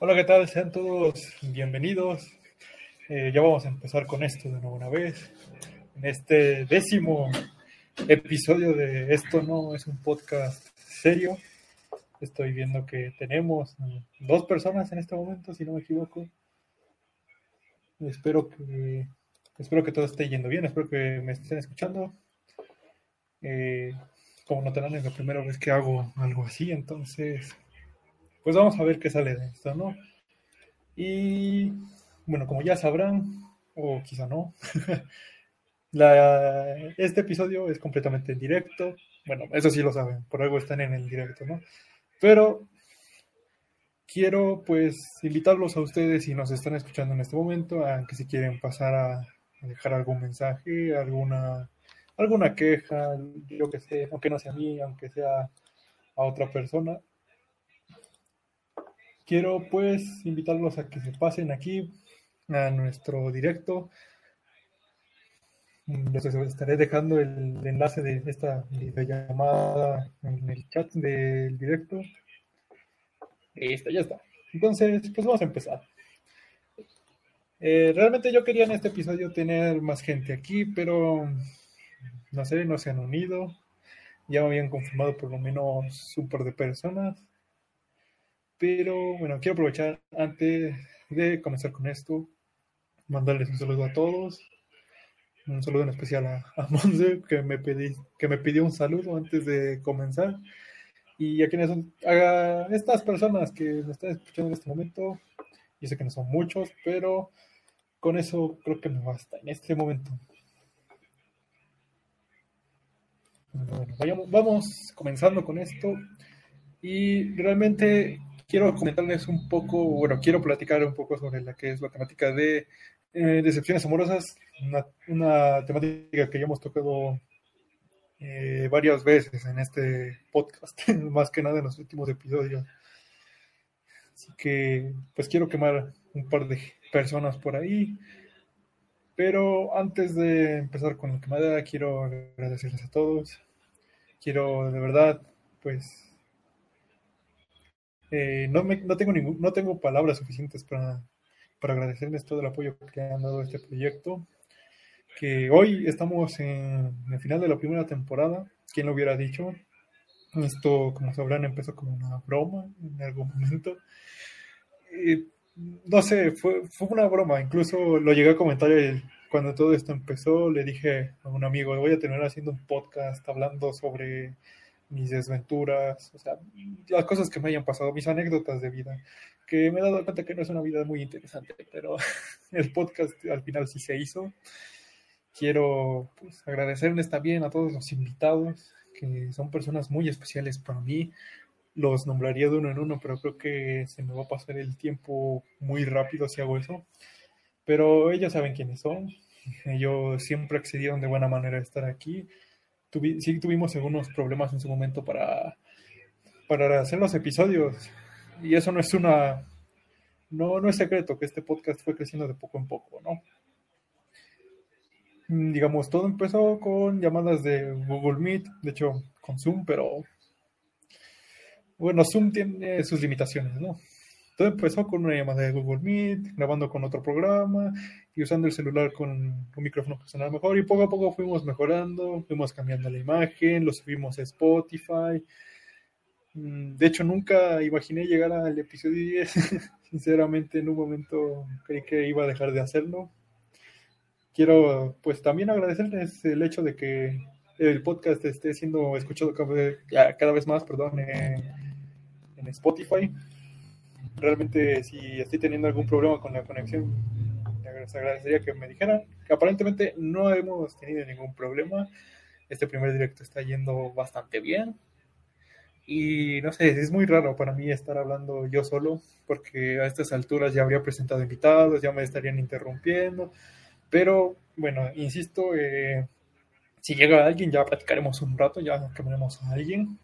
Hola, ¿qué tal? Sean todos bienvenidos. Eh, ya vamos a empezar con esto de nuevo una vez. En este décimo episodio de Esto no es un podcast serio. Estoy viendo que tenemos dos personas en este momento, si no me equivoco. Espero que, espero que todo esté yendo bien, espero que me estén escuchando. Eh, como notarán, es la primera vez que hago algo así, entonces pues vamos a ver qué sale de esto, ¿no? Y bueno, como ya sabrán, o quizá no, este episodio es completamente en directo. Bueno, eso sí lo saben, por algo están en el directo, ¿no? Pero quiero pues invitarlos a ustedes si nos están escuchando en este momento, a que si quieren pasar a dejar algún mensaje, alguna alguna queja, yo que sé, aunque no sea a mí, aunque sea a otra persona, quiero pues invitarlos a que se pasen aquí a nuestro directo. Les estaré dejando el enlace de esta videollamada en el chat del directo. Listo, ya está. Entonces, pues vamos a empezar. Eh, realmente yo quería en este episodio tener más gente aquí, pero no sé, no se han unido. Ya me habían confirmado por lo menos un par de personas. Pero bueno, quiero aprovechar antes de comenzar con esto, mandarles un saludo a todos. Un saludo en especial a, a Monse, que me, pedí, que me pidió un saludo antes de comenzar. Y a quienes son, a estas personas que me están escuchando en este momento, yo sé que no son muchos, pero con eso creo que me basta en este momento. Bueno, vayamos, vamos comenzando con esto. Y realmente quiero comentarles un poco, bueno, quiero platicar un poco sobre la que es la temática de eh, decepciones amorosas, una, temática que ya hemos tocado eh, varias veces en este podcast, más que nada en los últimos episodios. Así que, pues quiero quemar un par de personas por ahí. Pero antes de empezar con la quemada, quiero agradecerles a todos. Quiero de verdad, pues, eh, no, me, no, tengo ningún, no tengo palabras suficientes para, para agradecerles todo el apoyo que han dado a este proyecto. Que hoy estamos en el final de la primera temporada. ¿Quién lo hubiera dicho? Esto, como sabrán, empezó como una broma en algún momento. no sé, fue, fue una broma. Incluso lo llegué a comentar cuando todo esto empezó. Le dije a un amigo, voy a terminar haciendo un podcast hablando sobre mis desventuras, o sea, las cosas que me hayan pasado, mis anécdotas de vida, que me he dado cuenta que no es una vida muy interesante, pero el podcast al final sí se hizo. Quiero pues, agradecerles también a todos los invitados, que son personas muy especiales para mí. Los nombraría de uno en uno, pero creo que se me va a pasar el tiempo muy rápido si hago eso. Pero ellos saben quiénes son. Ellos siempre accedieron de buena manera a estar aquí sí tuvimos algunos problemas en su momento para, para hacer los episodios. Y eso no es una. No, no es secreto que este podcast fue creciendo de poco en poco, ¿no? Mm, digamos, todo empezó con llamadas de Google Meet, de hecho, con Zoom, pero. Bueno, Zoom tiene sus limitaciones, ¿no? Todo empezó con una llamada de Google Meet, grabando con otro programa y usando el celular con un micrófono que sonaba mejor. Y poco a poco fuimos mejorando, fuimos cambiando la imagen, lo subimos a Spotify. Mm, de hecho, nunca imaginé llegar al episodio 10. Sinceramente, en un momento creí que iba a dejar de hacerlo. Quiero, pues, también agradecerles el hecho de que el podcast esté siendo escuchado cada vez, más, perdón, en Spotify realmente si estoy teniendo algún problema con la conexión, les agradecería que me dijeran. Aparentemente no hemos tenido ningún problema. Este primer directo está yendo bastante bien. Y no sé, es muy raro para mí estar hablando yo solo, porque a estas alturas ya habría presentado invitados, ya me estarían interrumpiendo. Pero bueno, insisto, eh, si llega alguien ya platicaremos un rato, ya caminemos a alguien.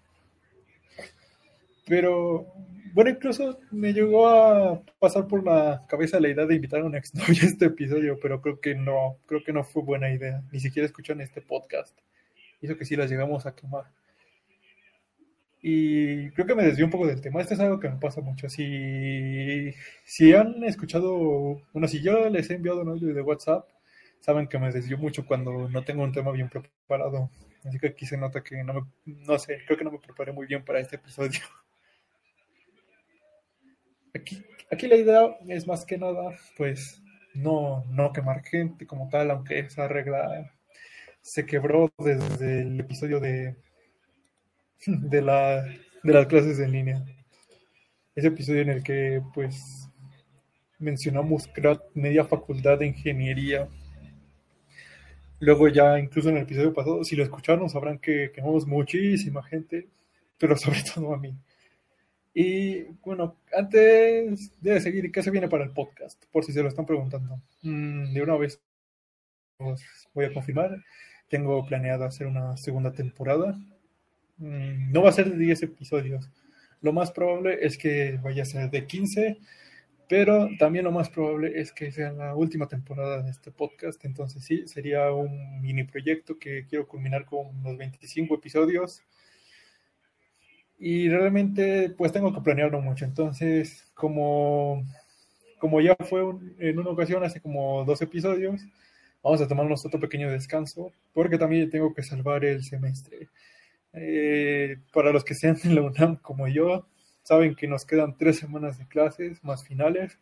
Pero bueno, incluso me llegó a pasar por la cabeza la idea de invitar a una exnovia a este episodio, pero creo que no, creo que no fue buena idea. Ni siquiera escuchan este podcast. Hizo que sí las llegamos a quemar. Y creo que me desvió un poco del tema. Esto es algo que me pasa mucho. Si, si han escuchado, bueno, si yo les he enviado un audio de WhatsApp, saben que me desvió mucho cuando no tengo un tema bien preparado. Así que aquí se nota que no me, no sé, creo que no me preparé muy bien para este episodio. Aquí, la idea es más que nada, pues, no, no quemar gente como tal, aunque esa regla se quebró desde el episodio de, de, la, de las clases en línea. Ese episodio en el que, pues, mencionamos media facultad de ingeniería. Luego ya, incluso en el episodio pasado, si lo escucharon, sabrán que quemamos muchísima gente, pero sobre todo a mí. Y bueno, antes de seguir, ¿qué se viene para el podcast? Por si se lo están preguntando. Mm, de una vez os voy a confirmar. Tengo planeado hacer una segunda temporada. Mm, no va a ser de 10 episodios. Lo más probable es que vaya a ser de 15, pero también lo más probable es que sea la última temporada de este podcast. Entonces sí, sería un mini proyecto que quiero culminar con los 25 episodios y realmente pues tengo que planearlo mucho. Entonces, como, como ya fue en una ocasión hace como dos episodios, vamos a tomarnos otro pequeño descanso porque también tengo que salvar el semestre. Eh, para los que sean en la UNAM como yo, saben que nos quedan tres semanas de clases más finales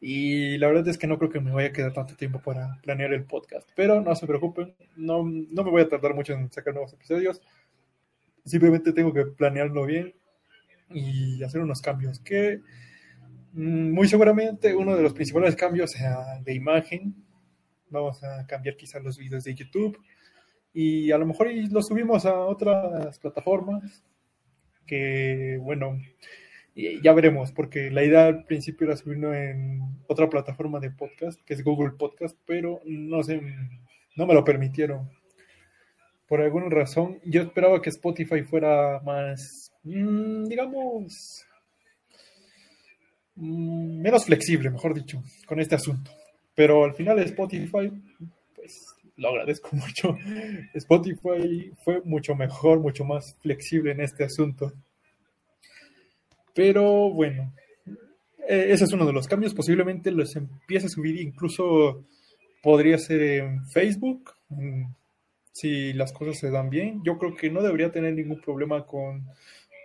y la verdad es que no creo que me vaya a quedar tanto tiempo para planear el podcast. Pero no se preocupen, no, no me voy a tardar mucho en sacar nuevos episodios Simplemente tengo que planearlo bien y hacer unos cambios que mm, muy seguramente uno de los principales cambios sea de imagen. Vamos a cambiar quizás los videos de YouTube y a lo mejor los subimos a otras plataformas que, bueno, ya veremos, porque la idea al principio era subirlo en otra plataforma de podcast, que es Google Podcast, pero no sé, no me lo permitieron por alguna razón, yo esperaba que Spotify fuera más, mm, digamos, mm, menos flexible, mejor dicho, con este asunto. Pero al final Spotify, pues lo agradezco mucho. Spotify fue mucho mejor, mucho más flexible en este asunto. Pero bueno, e, ese es uno de los cambios. Posiblemente los empiece a subir, incluso podría ser en Facebook, si las cosas se dan bien. Yo creo que no debería tener ningún problema con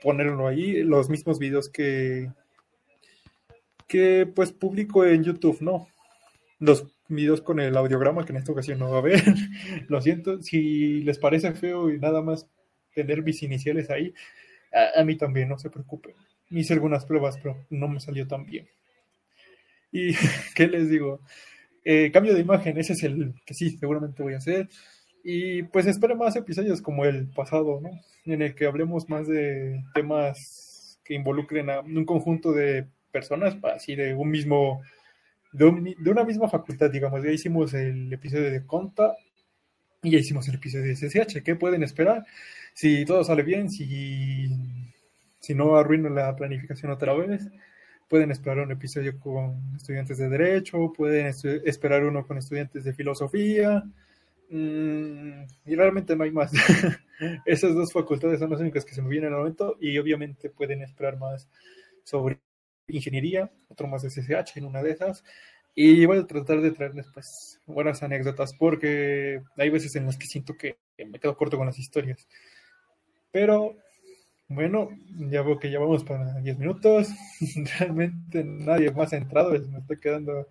ponerlo ahí, los mismos videos que, que pues publico en YouTube, ¿no? Los videos con el audiograma que en esta ocasión no va a haber. Lo siento, si les parece feo y nada más tener mis iniciales ahí, a, mí también, no se preocupen. Hice algunas pruebas, pero no me salió tan bien. Y, ¿qué les digo? Eh, cambio de imagen, ese es el que sí, seguramente voy a hacer. Y pues espero más episodios como el pasado, ¿no? En el que hablemos más de temas que involucren a un conjunto de personas, así de un mismo, de, una misma facultad, digamos. Ya hicimos el episodio de Conta y ya hicimos el episodio de SSH. ¿Qué pueden esperar? Si todo sale bien, si, si no arruino la planificación otra vez, pueden esperar un episodio con estudiantes de Derecho, pueden esperar uno con estudiantes de Filosofía Mm, y realmente no hay más. Esas dos facultades son las únicas que se me vienen al momento y obviamente pueden esperar más sobre ingeniería, otro más de SSH en una de esas. Y voy a tratar de traerles pues buenas anécdotas porque hay veces en las que siento que me quedo corto con las historias. Pero bueno, ya veo que ya vamos para 10 minutos. Realmente nadie más ha entrado, me estoy quedando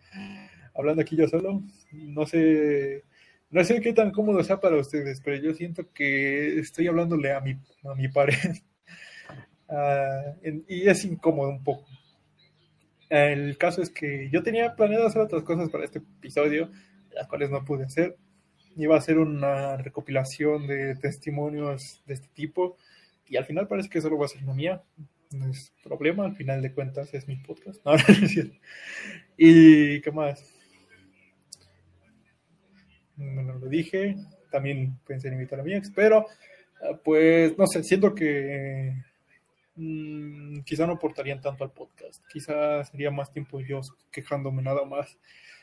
hablando aquí yo solo. No sé no sé qué tan cómodo sea para ustedes, pero yo siento que estoy hablándole a mi, a mi pared. Ah, y es incómodo un poco. El caso es que yo tenía planeado hacer otras cosas para este episodio, las cuales no pude hacer. Iba a hacer una recopilación de testimonios de este tipo y al final parece que solo va a ser la mía. No es problema, al final de cuentas es mi podcast. ¿Y qué más? No lo dije, también pensé en invitar a mi ex, pero ah, pues no sé, siento que mm, quizá no aportarían tanto al podcast, quizá sería más tiempo yo quejándome nada más.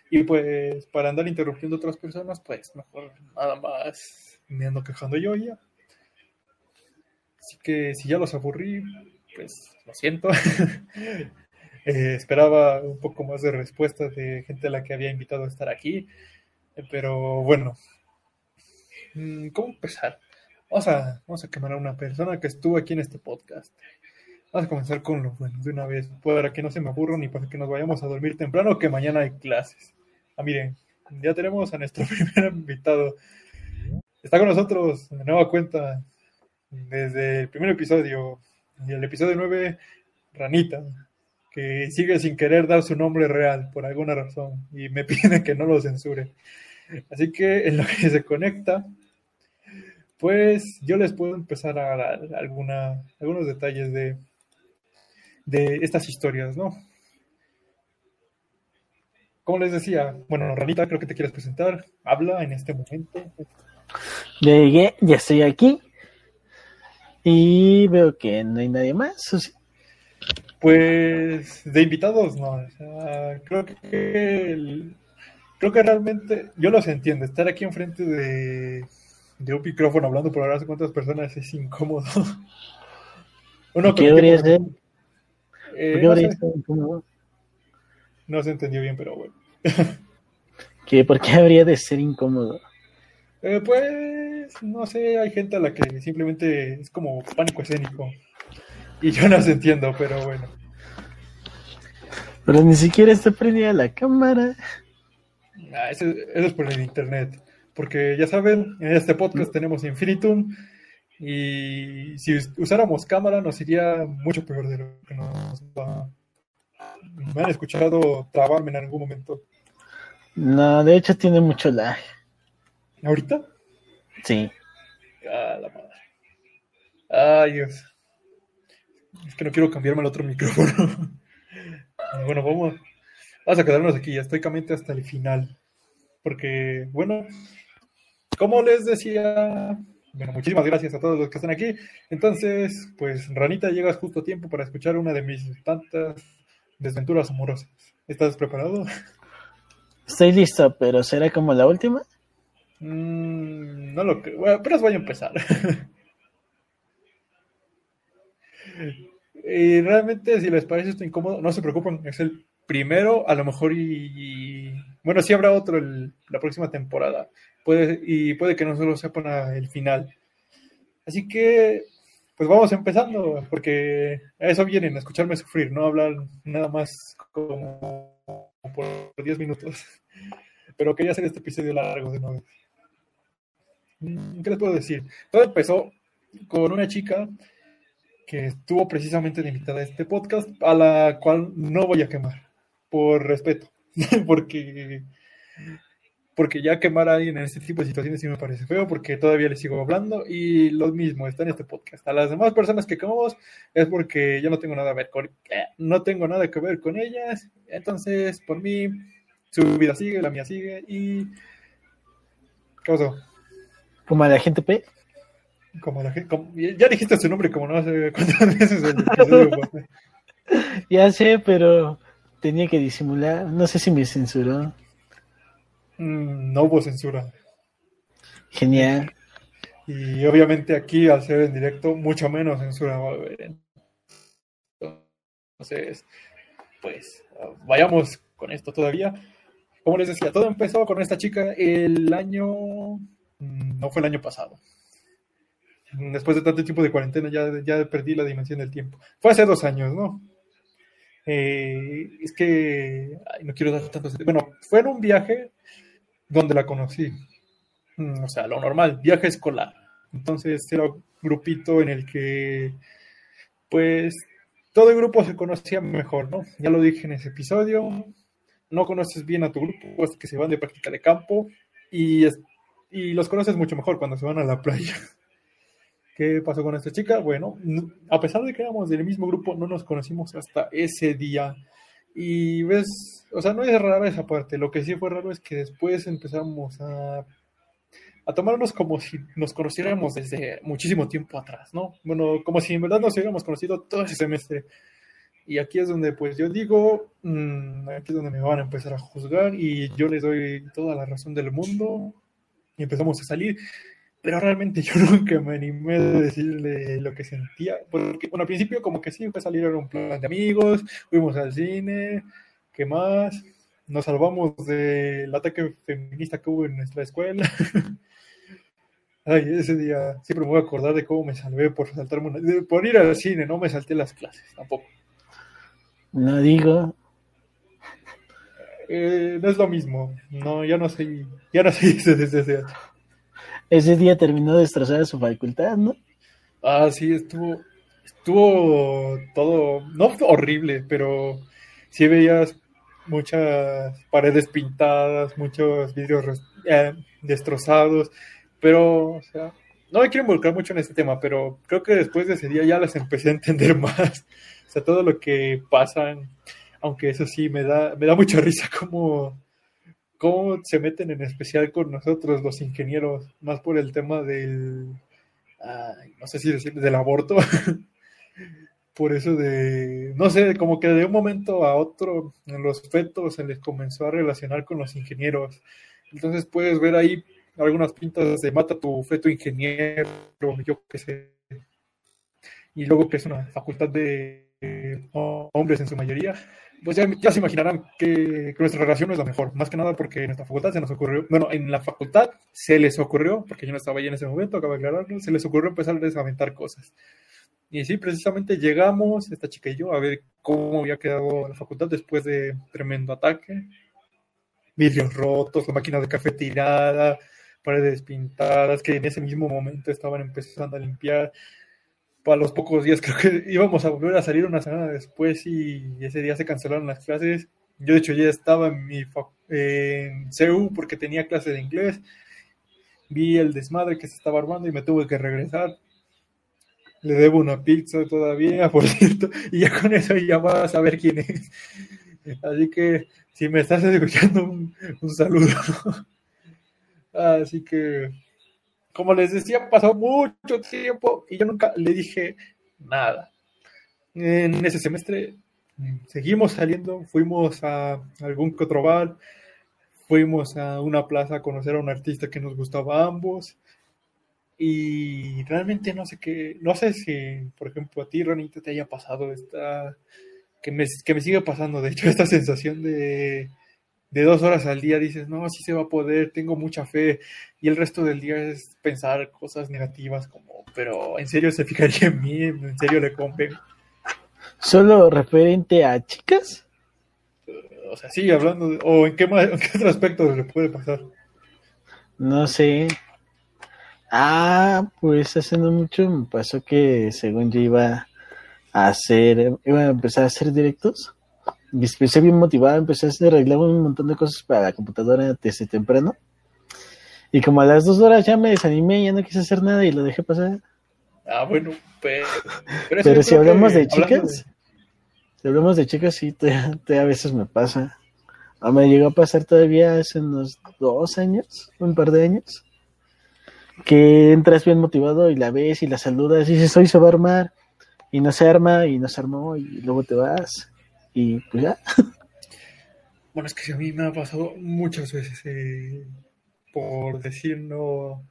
Y pues para andar interrumpiendo a otras personas, pues mejor nada más me ando quejando yo ya. Así que si ya los aburrí, pues lo siento. Eh, esperaba un poco más de respuestas de gente a la que había invitado a estar aquí. Pero bueno, mm, ¿cómo empezar? Vamos a, vamos a quemar a una persona que estuvo aquí en este podcast. Vamos a comenzar con lo bueno de una vez, para que no se me aburran ni para que nos vayamos a dormir temprano, que mañana hay clases. Ah, miren, ya tenemos a nuestro primer invitado. Está con nosotros de nueva cuenta desde el primer episodio, el episodio 9, Ranita, que sigue sin querer dar su nombre real por alguna razón y me pide que no lo censure. Así que en lo que se conecta, pues yo les puedo empezar a dar alguna, algunos detalles de, de estas historias, ¿no? Como les decía, bueno, Ranita, creo que te quieres presentar. Habla en este momento. Ya llegué, ya estoy aquí. Y veo que no hay nadie más. Pues de invitados no. creo que creo que realmente yo los entiendo. Estar aquí enfrente de, de un micrófono hablando por ahora cuántas personas es incómodo. Uno ¿Qué debería ser? Eh, no, sé. incómodo? no se entendió bien, pero bueno. ¿Qué, ¿Por qué habría de ser incómodo? Eh, pues, no sé, hay gente a la que simplemente es como pánico escénico. Y yo no se entiendo, pero bueno. Pero ni siquiera está prendida la cámara. Ah, eso, es por el internet. Porque ya saben, en este podcast mm. tenemos Infinitum. Y si usáramos cámara nos iría mucho peor de lo que nos va. Me han escuchado trabarme en algún momento. No, de hecho tiene mucho lag. ¿Ahorita? Sí. Ah, la madre. Ay, Dios. Es que no quiero cambiarme al otro micrófono. bueno, vamos, vamos a quedarnos aquí estoicamente hasta el final. Porque, bueno, como les decía, bueno, muchísimas gracias a todos los que están aquí. Entonces, pues, Ranita, llegas justo a tiempo para escuchar una de mis tantas desventuras amorosas. ¿Estás preparado? Estoy listo, pero ¿será como la última? Mm, no lo creo. Bueno, apenas voy a empezar. y realmente, si les parece esto incómodo, no se preocupen, es el primero, a lo mejor y, bueno, sí habrá otro la próxima temporada. Puede, y puede que no solo sea para el final. Así que, pues vamos empezando, porque a eso vienen, a escucharme sufrir, no hablar nada más como por 10 minutos. Pero quería hacer este episodio largo de nuevo. ¿Qué les puedo decir? Todo empezó con una chica que estuvo precisamente limitada a este podcast, a la cual no voy a quemar, por respeto, porque, porque ya quemar a alguien en este tipo de situaciones sí me parece feo, porque todavía le sigo hablando y lo mismo está en este podcast. A las demás personas que quemamos es porque yo no tengo nada, a ver con, eh, no tengo nada que ver con ellas, entonces por mí su vida sigue, la mía sigue y... ¿Qué pasó? Como la gente P. Como la gente, ya dijiste su nombre como no hace cuántas veces el episodio. ya sé, pero tenía que disimular. No sé si me censuró. Mm, no hubo censura. Genial. Y obviamente aquí, al ser en directo, mucho menos censura va a haber. Entonces, pues, vayamos con esto todavía. Como les decía, todo empezó con esta chica el año Mm, no fue el año pasado. Después de tanto tiempo de cuarentena ya, ya perdí la dimensión del tiempo. Fue hace dos años, ¿no? Eh, es que no quiero dar tanto. Bueno, fue en un viaje donde la conocí. Mm, o sea, lo normal, viaje escolar. Entonces era un grupito en el que, pues, todo el grupo se conocía mejor, ¿no? Ya lo dije en ese episodio. No conoces bien a tu grupo, pues que se van de práctica de campo y y los conoces mucho mejor cuando se van a la playa. ¿Qué pasó con esta chica? Bueno, a pesar de que éramos del mismo grupo, no nos conocimos hasta ese día. Y ves, o sea, no es rara esa parte. Lo que sí fue raro es que después empezamos a, a tomarnos como si nos conociéramos desde muchísimo tiempo atrás, ¿no? Bueno, como si en verdad nos hubiéramos conocido todo ese semestre. Y aquí es donde, pues yo digo, mmm, aquí es donde me van a empezar a juzgar y yo les doy toda la razón del mundo y empezamos a salir. Pero realmente yo nunca me animé a decirle lo que sentía, porque bueno, al principio como que sí, fue salir a un plan de amigos, fuimos al cine, ¿qué más? Nos salvamos del ataque feminista que hubo en nuestra escuela. Ay, ese día siempre me voy a acordar de cómo me salvé por saltarme una, por ir al cine, no me salté las clases tampoco. No digo. Eh, no es lo mismo. No, ya no soy, ya no soy desde ese Ese día terminó destrozada su facultad, ¿no? Ah, sí, estuvo, estuvo todo, no horrible, pero sí veías muchas paredes pintadas, muchos vidrios eh, destrozados, pero, o sea, no me quiero involucrar mucho en este tema, pero creo que después de ese día ya las empecé a entender más. O sea, todo lo que pasan, aunque eso sí me da, me da mucha risa cómo, cómo se meten en especial con nosotros los ingenieros, más por el tema del, no sé si decir, del aborto. por eso de, no sé, como que de un momento a otro en los fetos se les comenzó a relacionar con los ingenieros. Entonces puedes ver ahí algunas pintas de mata tu feto ingeniero, yo qué sé. Y luego que es una facultad de hombres en su mayoría, pues ya, se imaginarán que, nuestra relación no es la mejor. Más que nada porque en nuestra facultad se nos ocurrió, bueno, en la facultad se les ocurrió, porque yo no estaba ahí en ese momento, acabo de aclararlo, se les ocurrió empezar a desaventar cosas. Y sí, precisamente llegamos, esta chica y yo, a ver cómo había quedado la facultad después de tremendo ataque. Vidrios rotos, la máquina de café tirada, paredes pintadas, que en ese mismo momento estaban empezando a limpiar. Para los pocos días creo que íbamos a volver a salir una semana después y ese día se cancelaron las clases. Yo de hecho ya estaba en mi en CEU porque tenía clase de inglés. Vi el desmadre que se estaba armando y me tuve que regresar. Le debo una pizza todavía, por cierto, y ya con eso ya vas a ver quién es. Así que si me estás escuchando, un saludo. Así que, como les decía, pasó mucho tiempo y yo nunca le dije nada. En ese semestre seguimos saliendo, fuimos a algún que otro bar, fuimos a una plaza a conocer a un artista que nos gustaba a ambos. Y realmente no sé qué, no sé si, por ejemplo, a ti, Ronita, te haya pasado esta, que me, que me sigue pasando, de hecho, esta sensación de, de dos horas al día dices, no, sí se va a poder, tengo mucha fe, y el resto del día es pensar cosas negativas como, pero ¿en serio se fijaría en mí? ¿En serio le compre? ¿Solo referente a chicas? O sea, sí, hablando, de, o en qué, en qué otro aspecto le puede pasar. No sé. Ah, pues hace no mucho me pasó que según yo iba a hacer, iba a empezar a hacer directos y empecé bien motivado, empecé a arreglar un montón de cosas para la computadora desde temprano. Y como a las dos horas ya me desanimé, ya no quise hacer nada y lo dejé pasar. Ah, bueno, pero... Pero, si hablamos de chicas, si hablamos de chicas, sí, a veces me pasa. O me llegó a pasar todavía hace unos dos años, un par de años, que entras bien motivado y la ves y la saludas y dices, hoy se va a armar, y no se arma, y no se armó, y luego te vas y pues ya. Bueno, es que a mí me ha pasado muchas veces, eh, por decirlo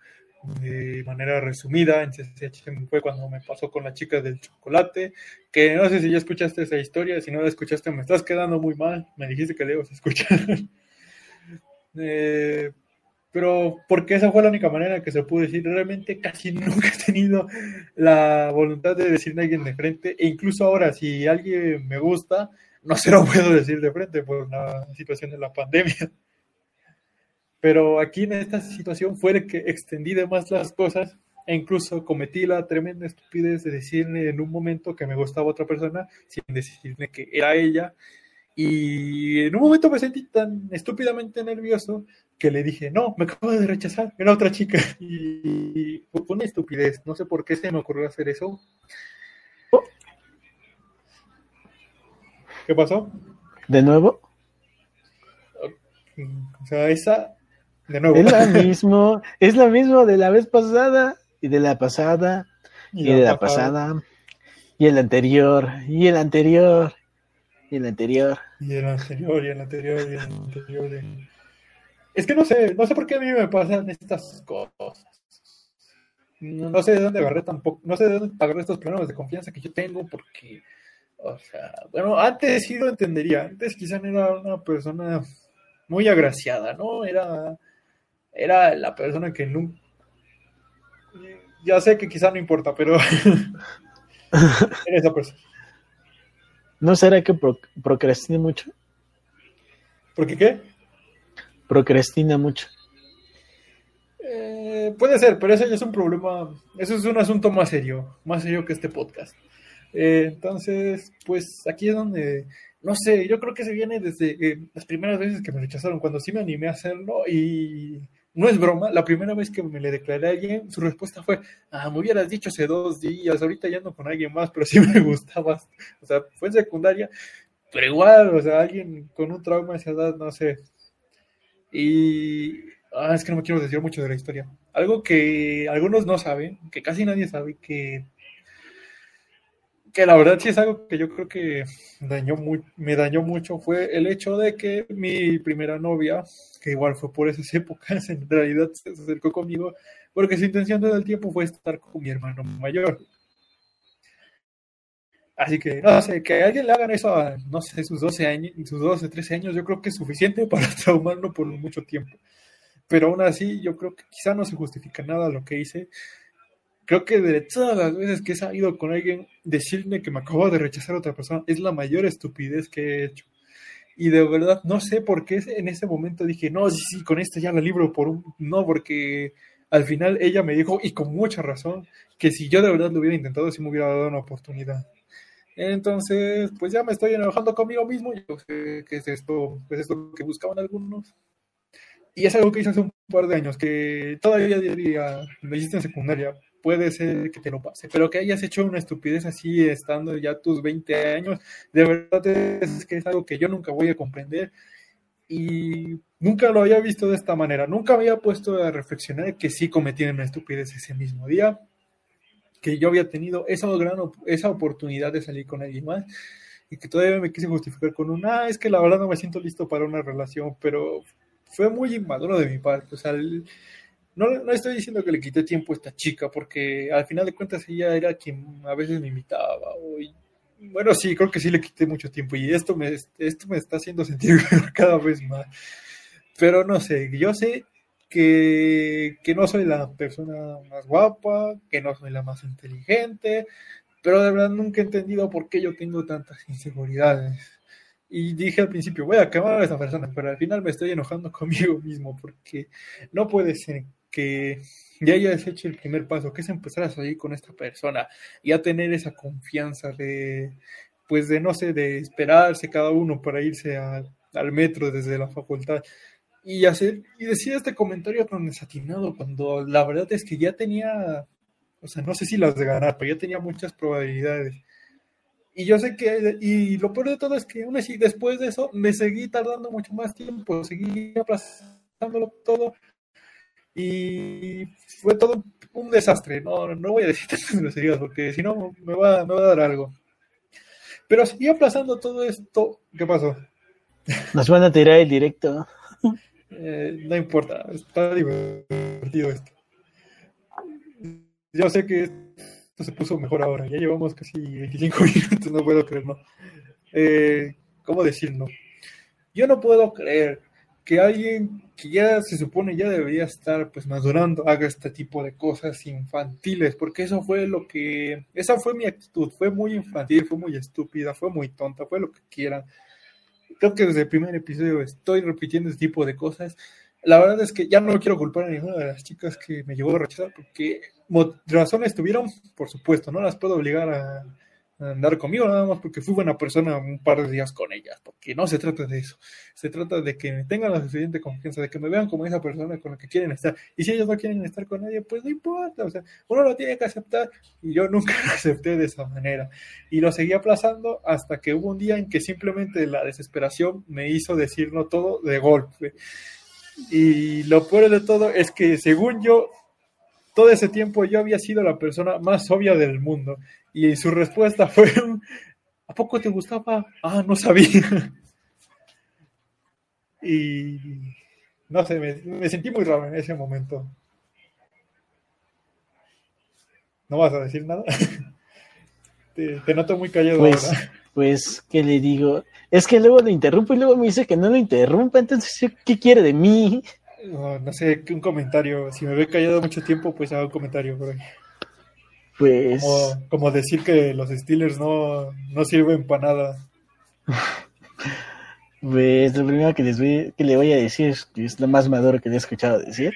de manera resumida, en CCH fue cuando me pasó con la chica del chocolate, que no sé si ya escuchaste esa historia, si no la escuchaste me estás quedando muy mal, me dijiste que le ibas a escuchar. eh, pero porque esa fue la única manera que se pudo decir. Realmente casi nunca he tenido la voluntad de decirle a alguien de frente, e incluso ahora, si alguien me gusta, no se lo puedo decir de frente por una situación de la pandemia. Pero aquí en esta situación fue que extendí de más las cosas e incluso cometí la tremenda estupidez de decirle en un momento que me gustaba otra persona sin decirle que era ella. Y en un momento me sentí tan estúpidamente nervioso que le dije, no, me acabo de rechazar, era otra chica. Y fue una estupidez, no sé por qué se me ocurrió hacer eso. ¿Qué pasó? ¿De nuevo? O sea, esa, de nuevo. Es lo mismo, es lo mismo de la vez pasada y de la pasada y, de la pasada. y el anterior y el anterior y el anterior. Y el anterior y el anterior y el anterior. Es que no sé, no sé por qué a mí me pasan estas cosas. no sé de dónde agarré tampoco, no sé de dónde agarré estos problemas de confianza que yo tengo, porque, o sea, bueno, antes sí lo entendería, antes quizá no era una persona muy agraciada, ¿no? Era, era la persona que nunca, ya sé que quizá no importa, pero era esa persona. ¿No será que procrastine mucho? ¿Por qué qué? Procrastina mucho. Eh, puede ser, pero eso ya es un problema, eso es un asunto más serio, más serio que este podcast. Eh, entonces, pues aquí es donde, no sé, yo creo que se viene desde eh, las primeras veces que me rechazaron, cuando sí me animé a hacerlo y no es broma, la primera vez que me le declaré a alguien, su respuesta fue, ah, me hubieras dicho hace dos días, ahorita ya ando con alguien más, pero sí me gustaba, o sea, fue en secundaria, pero igual, o sea, alguien con un trauma de esa edad, no sé. Y Ah, es que no me quiero decir mucho de la historia. Algo que algunos no saben, que casi nadie sabe, que, que la verdad sí es algo que yo creo que dañó muy, me dañó mucho, fue el hecho de que mi primera novia, que igual fue por esas épocas, en realidad se acercó conmigo, porque su intención todo el tiempo fue estar con mi hermano mayor. Así que, no sé, que alguien le hagan eso a, no sé, sus 12 años, sus 12, 13 años, yo creo que es suficiente para traumarlo por mucho tiempo pero aún así yo creo que quizá no se justifica nada lo que hice. Creo que de todas las veces que he salido con alguien, decirme que me acabo de rechazar a otra persona es la mayor estupidez que he hecho. Y de verdad no sé por qué en ese momento dije, no, sí, sí, con esto ya la libro por un... No, porque al final ella me dijo, y con mucha razón, que si yo de verdad lo hubiera intentado, sí me hubiera dado una oportunidad. Entonces, pues ya me estoy enojando conmigo mismo. Yo sé que es esto, es esto que buscaban algunos. Y es algo que hice hace un par de años, que todavía diría, lo hiciste en secundaria, puede ser que te lo pase, pero que hayas hecho una estupidez así estando ya tus 20 años, de verdad es que es algo que yo nunca voy a comprender y nunca lo había visto de esta manera, nunca había puesto a reflexionar que sí cometí una estupidez ese mismo día, que yo había tenido esa gran esa oportunidad de salir con alguien más y que todavía me quise justificar con un, ah, es que la verdad no me siento listo para una relación, pero fue muy inmaduro de mi parte. O sea, no, no, estoy diciendo que le quité tiempo a esta chica, porque al final de cuentas ella era quien a veces me invitaba. bueno, sí, creo que sí le quité mucho tiempo y esto me, esto me está haciendo sentir cada vez más. Pero no sé, yo sé que, que no soy la persona más guapa, que no soy la más inteligente, pero de verdad nunca he entendido por qué yo tengo tantas inseguridades. Y dije al principio, voy a quemar a esa persona, pero al final me estoy enojando conmigo mismo porque no puede ser que ya hayas hecho el primer paso, que es empezar a salir con esta persona y a tener esa confianza de, pues de no sé, de esperarse cada uno para irse al metro desde la facultad y hacer y decir este comentario tan desatinado cuando la verdad es que ya tenía, o sea, no sé si las de ganar, pero ya tenía muchas probabilidades. Y yo sé que, y lo peor de todo es que aún así, después de eso, me seguí tardando mucho más tiempo, seguí aplazándolo todo, y fue todo un desastre. No, no voy a decir tantas groserías, porque si no, me va, me va a dar algo. Pero seguí aplazando todo esto. ¿Qué pasó? Nos van a tirar el directo. Eh, no importa, está divertido esto. Yo sé que esto se puso mejor ahora. Ya llevamos casi 25 minutos, no puedo creerlo. Eh, ¿Cómo decirlo? Yo no puedo creer que alguien que ya se supone ya debería estar pues madurando haga este tipo de cosas infantiles, porque eso fue lo que, esa fue mi actitud, fue muy infantil, fue muy estúpida, fue muy tonta, fue lo que quieran. Creo que desde el primer episodio estoy repitiendo este tipo de cosas. La verdad es que ya no quiero culpar a ninguna de las chicas que me llegó a rechazar, porque razones tuvieron, por supuesto, no las puedo obligar a, andar conmigo nada más porque fui buena persona un par de días con ellas, porque no se trata de eso, se trata de que me tengan la suficiente confianza, de que me vean como esa persona con la que quieren estar, y si ellos no quieren estar con nadie, pues no importa, o sea, uno lo tiene que aceptar, y yo nunca lo acepté de esa manera, y lo seguí aplazando hasta que hubo un día en que simplemente la desesperación me hizo decirlo todo de golpe, y lo peor de todo es que según yo todo ese tiempo yo había sido la persona más obvia del mundo. Y su respuesta fue, ¿a poco te gustaba? Ah, no sabía. y no sé, me, sentí muy raro en ese momento. ¿No vas a decir nada? te, noto muy callado pues, Pues, ¿qué le digo? Es que luego lo interrumpo y luego me dice que no lo interrumpa, entonces, ¿qué quiere de mí? No, sé, un comentario. Si me ve callado mucho tiempo, pues hago un comentario Pues. Como, decir que los Steelers no, no sirven para nada. Pues lo primero que, les voy, que le voy a decir es que es lo más maduro que le he escuchado decir.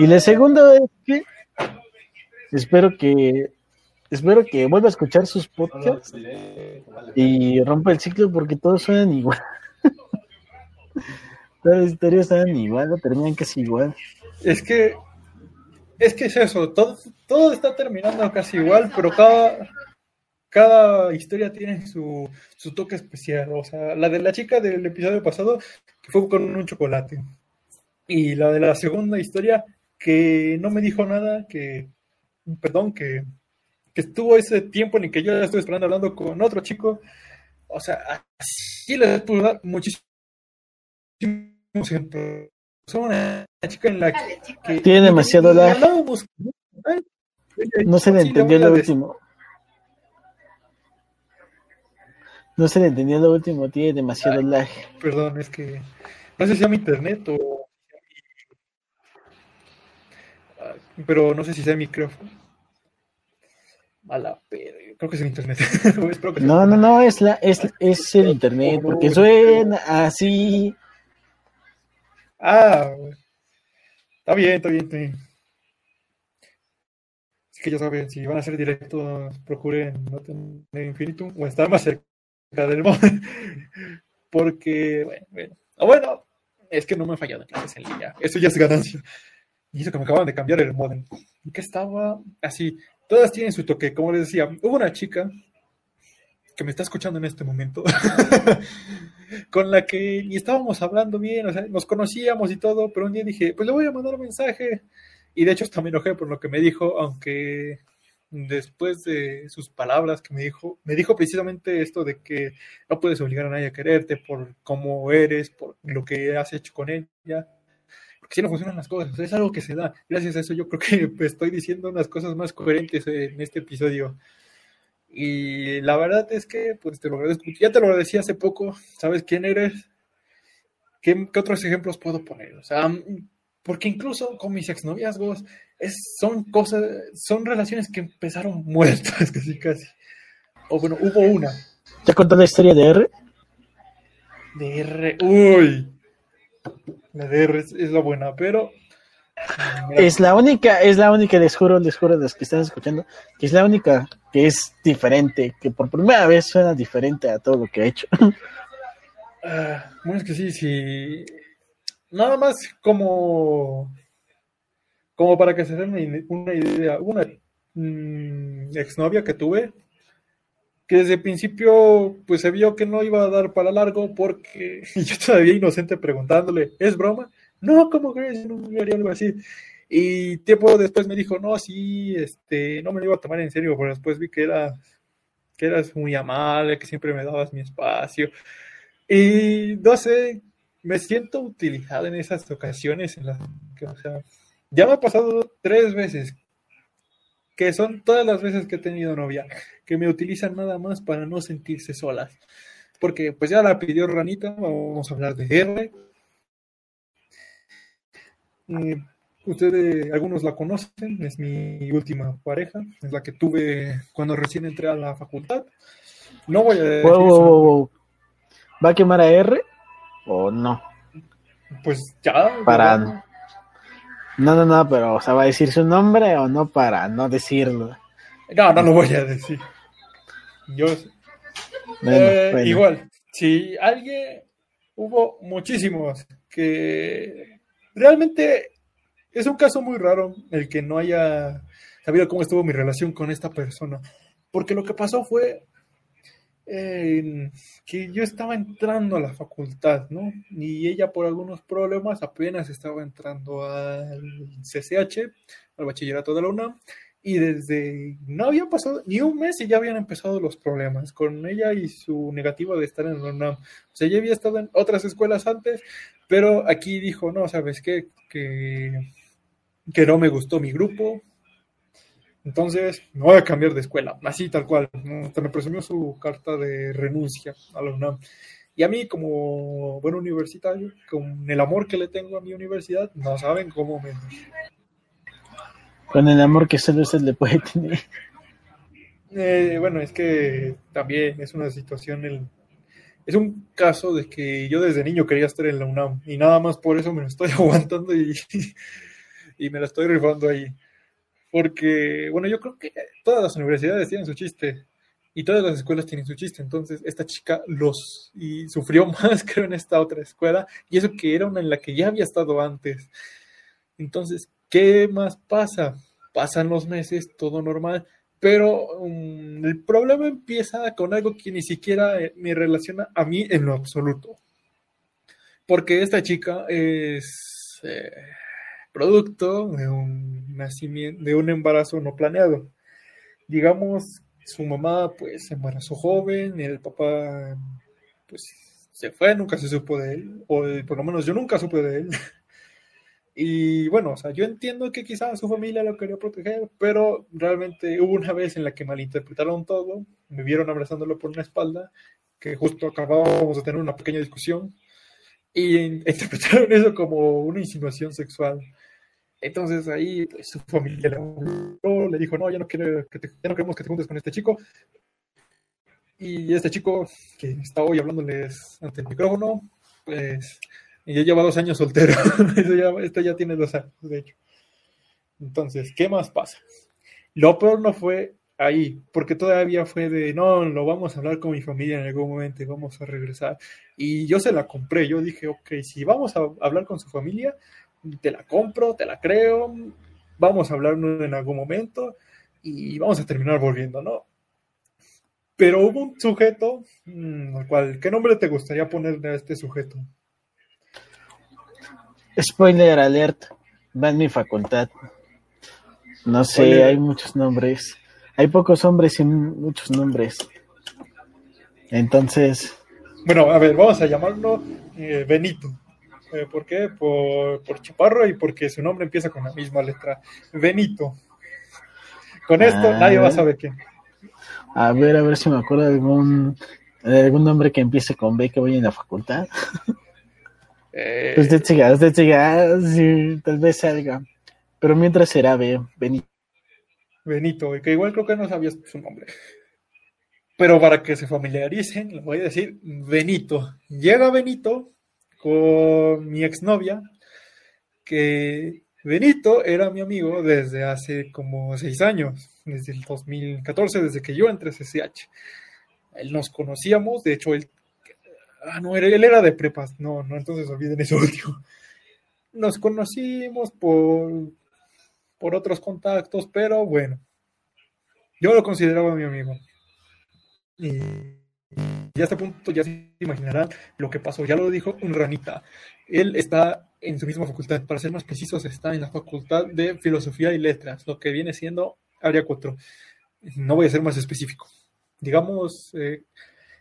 Y la segunda es que espero que espero que vuelva a escuchar sus podcasts y rompa el ciclo porque todos suenan igual. Todas las historias suenan igual terminan casi igual. Es que es que es eso, todo, todo está terminando casi igual, pero cada, cada historia tiene su, su toque especial. O sea, la de la chica del episodio pasado, que fue con un chocolate. Y la de la segunda historia, que no me dijo nada, que, perdón, que que estuvo ese tiempo en el que yo estuve esperando hablando con otro chico. O sea, así les puedo dar muchísimos ejemplos. Son una chica en la que... Tiene demasiado lag. No se le entendió lo último. No se le entendió lo último, tiene demasiado lag. Perdón, es que no sé si sea mi internet o... Pero no sé si sea mi micrófono. A la Creo que es el internet. no, no, no, es, la, es, es el internet, porque suena así. Ah, está bien, está bien, está bien. Así que ya saben, si van a hacer directo, procuren no tener infinitum o estar más cerca del móvil. Porque, bueno, bueno. bueno, es que no me he fallado en línea. Eso ya es ganancia. Y eso que me acaban de cambiar el modem. Que estaba así, Todas tienen su toque, como les decía, hubo una chica que me está escuchando en este momento, con la que ni estábamos hablando bien, o sea, nos conocíamos y todo, pero un día dije, pues le voy a mandar un mensaje, y de hecho hasta me enojé por lo que me dijo, aunque después de sus palabras que me dijo, me dijo precisamente esto de que no puedes obligar a nadie a quererte por cómo eres, por lo que has hecho con ella, porque si no funcionan las cosas, es algo que se da. Gracias a eso yo creo que estoy diciendo unas cosas más coherentes en este episodio. Y la verdad es que, pues te lo agradezco. Ya te lo decía hace poco, ¿sabes quién eres? ¿Qué, otros ejemplos puedo poner? O sea, porque incluso con mis exnoviazgos es, son cosas, son relaciones que empezaron muertas casi casi. O bueno, hubo una. ¿Te contó la historia de R? De R, uy. La DR es, la buena, pero. Es la única, es la única, les juro, les juro, los que están escuchando, que es la única que es diferente, que por primera vez suena diferente a todo lo que he hecho. Ah, bueno, es que sí, sí. Nada más como. Como para que se den una idea. Una mm, exnovia que tuve, que desde el principio pues se vio que no iba a dar para largo porque yo todavía inocente preguntándole, ¿es broma? No, ¿cómo crees? No me haría algo así. Y tiempo después me dijo, no, sí, este, no me lo iba a tomar en serio, pero después vi que era que eras muy amable, que siempre me dabas mi espacio. Y no sé, me siento utilizado en esas ocasiones ya me ha pasado tres veces que son todas las veces que he tenido novia, que me utilizan nada más para no sentirse solas. Porque pues ya la pidió Ranita, vamos a hablar de R. Eh, ustedes, algunos la conocen, es mi última pareja, es la que tuve cuando recién entré a la facultad. No voy a decir ¿Va a quemar a R o no? Pues ya. Para, no, no, no, pero, o sea, ¿va a decir su nombre o no para no decirlo? No, no lo voy a decir. Yo. Eh, igual, si alguien. Hubo muchísimos que. Realmente es un caso muy raro el que no haya sabido cómo estuvo mi relación con esta persona. Porque lo que pasó fue que yo estaba entrando a la facultad, ¿no? Y ella por algunos problemas apenas estaba entrando al CCH, al bachillerato de la UNAM, y desde no había pasado ni un mes y ya habían empezado los problemas con ella y su negativa de estar en la UNAM. O sea, ella había estado en otras escuelas antes, pero aquí dijo, no, ¿sabes qué? Que, que no me gustó mi grupo, Entonces, me voy a cambiar de escuela, así tal cual. Hasta me presumió su carta de renuncia a la UNAM. Y a mí, como buen universitario, con el amor que le tengo a mi universidad, no saben cómo me... Con el amor que solo se le puede tener. Eh, bueno, es que también es una situación, es un caso de que yo desde niño quería estar en la UNAM y nada más por eso me lo estoy aguantando y, y me la estoy rifando ahí. Porque, bueno, yo creo que todas las universidades tienen su chiste y todas las escuelas tienen su chiste. Entonces, esta chica los sufrió más, creo, en esta otra escuela, y eso que era una en la que ya había estado antes. Entonces, ¿qué más pasa? Pasan los meses, todo normal, pero um, el problema empieza con algo que ni siquiera eh, me relaciona a mí en lo absoluto. Porque esta chica es eh, producto de un nacimiento, de un embarazo no planeado. Digamos su mamá pues se embarazó joven, el papá pues se fue, nunca se supo de él, o por lo menos yo nunca supe de él. Y bueno, o sea, yo entiendo que quizás su familia lo quería proteger, pero realmente hubo una vez en la que malinterpretaron todo, me vieron abrazándolo por una espalda, que justo acabábamos de tener una pequeña discusión, y interpretaron eso como una insinuación sexual. Entonces ahí pues, su familia le, dijo, no, ya no, que ya no queremos que te juntes con este chico. Y este chico que está hoy hablándoles ante el micrófono, pues ya lleva dos años soltero. este ya tiene dos años, de hecho. Entonces, ¿qué más pasa? Lo peor no fue ahí, porque todavía fue de, no, lo vamos a hablar con mi familia en algún momento y vamos a regresar. Y yo se la compré, yo dije, ok, si vamos a hablar con su familia, te la compro, te la creo, vamos a hablar en algún momento y vamos a terminar volviendo, ¿no? Pero hubo un sujeto, mm, al cual, ¿qué nombre te gustaría ponerle a este sujeto? Spoiler alert, va en mi facultad. No sé, hay muchos nombres. Hay pocos hombres y muchos nombres. Entonces. Bueno, a ver, vamos a llamarlo eh, Benito. Eh, ¿Por qué? Por, Chaparro y porque su nombre empieza con la misma letra. Benito. Con esto ah. nadie va a saber quién. A ver, a ver si me acuerdo de algún, algún nombre que empiece con B que voy en la facultad. Eh... Usted siga, usted siga, sí, tal vez salga. Pero mientras será B, Benito. Benito, que igual creo que no sabías su nombre. Pero para que se familiaricen, le voy a decir Benito. Llega Benito con mi exnovia, que Benito era mi amigo desde hace como seis años, desde el 2014, desde que yo entré a CCH. Él nos conocíamos, de hecho, él, ah, no, él era de prepas, no, no, entonces olviden eso último. Nos conocimos por, por otros contactos, pero bueno, yo lo consideraba mi amigo. Y y a este punto ya se imaginarán lo que pasó. Ya lo dijo un ranita. Él está en su misma facultad. Para ser más precisos, está en la facultad de Filosofía y Letras, lo que viene siendo área 4. No voy a ser más específico. Digamos, eh,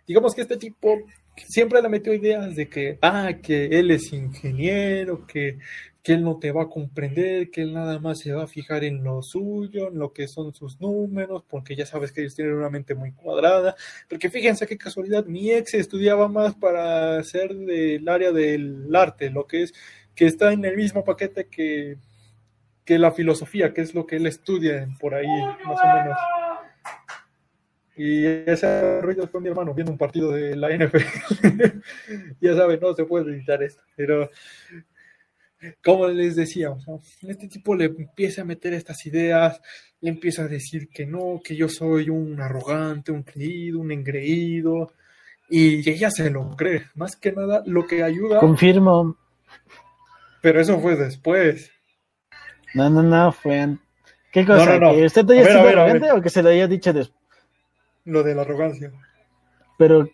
digamos que este tipo siempre le metió ideas de que, ah, que él es ingeniero, que que él no te va a comprender, que él nada más se va a fijar en lo suyo, en lo que son sus números, porque ya sabes que ellos tienen una mente muy cuadrada. Porque fíjense qué casualidad, mi ex estudiaba más para ser del área del arte, lo que es que está en el mismo paquete que, que la filosofía, que es lo que él estudia por ahí, más o menos. Y ese ruido fue mi hermano viendo un partido de la NFL. ya saben, no se puede editar esto, pero como les decía, este tipo le empieza a meter estas ideas, le empieza a decir que no, que yo soy un arrogante, un creído, un engreído, y ella se lo cree. Más que nada, lo que ayuda. Confirmo. Pero eso fue después. No, no, no, fue. ¿Qué cosa? ¿Que usted haya sido arrogante o que se lo haya dicho después? Lo de la arrogancia. Pero,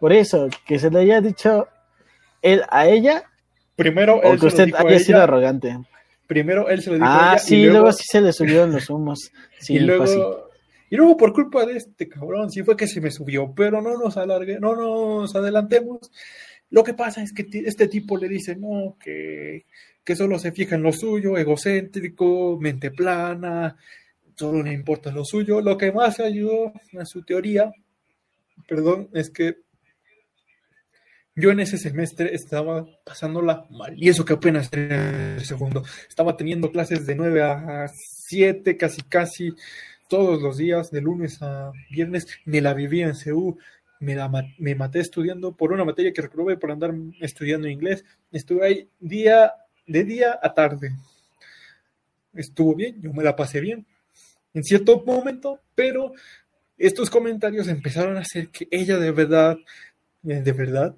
por eso, que se le haya dicho él a ella Primero él que usted haya sido arrogante. Primero él se lo dijo ah, a ella. sí, y luego, sí se le subieron los humos. y luego, y luego por culpa de este cabrón, sí fue que se me subió, pero no nos alargue, no nos adelantemos. Lo que pasa es que este tipo le dice, no, que, que solo se fija en lo suyo, egocéntrico, mente plana, solo le importa lo suyo. Lo que más ayudó a su teoría, perdón, es que yo en ese semestre estaba pasándola mal, y eso que apenas era el segundo. Estaba teniendo clases de 9 a 7, casi casi todos los días, de lunes a viernes. Me la vivía en CEU, me, me maté estudiando por una materia que reprobé por andar estudiando inglés. Estuve ahí día de día a tarde. Estuvo bien, yo me la pasé bien en cierto momento, pero estos comentarios empezaron a hacer que ella de verdad, eh, de verdad,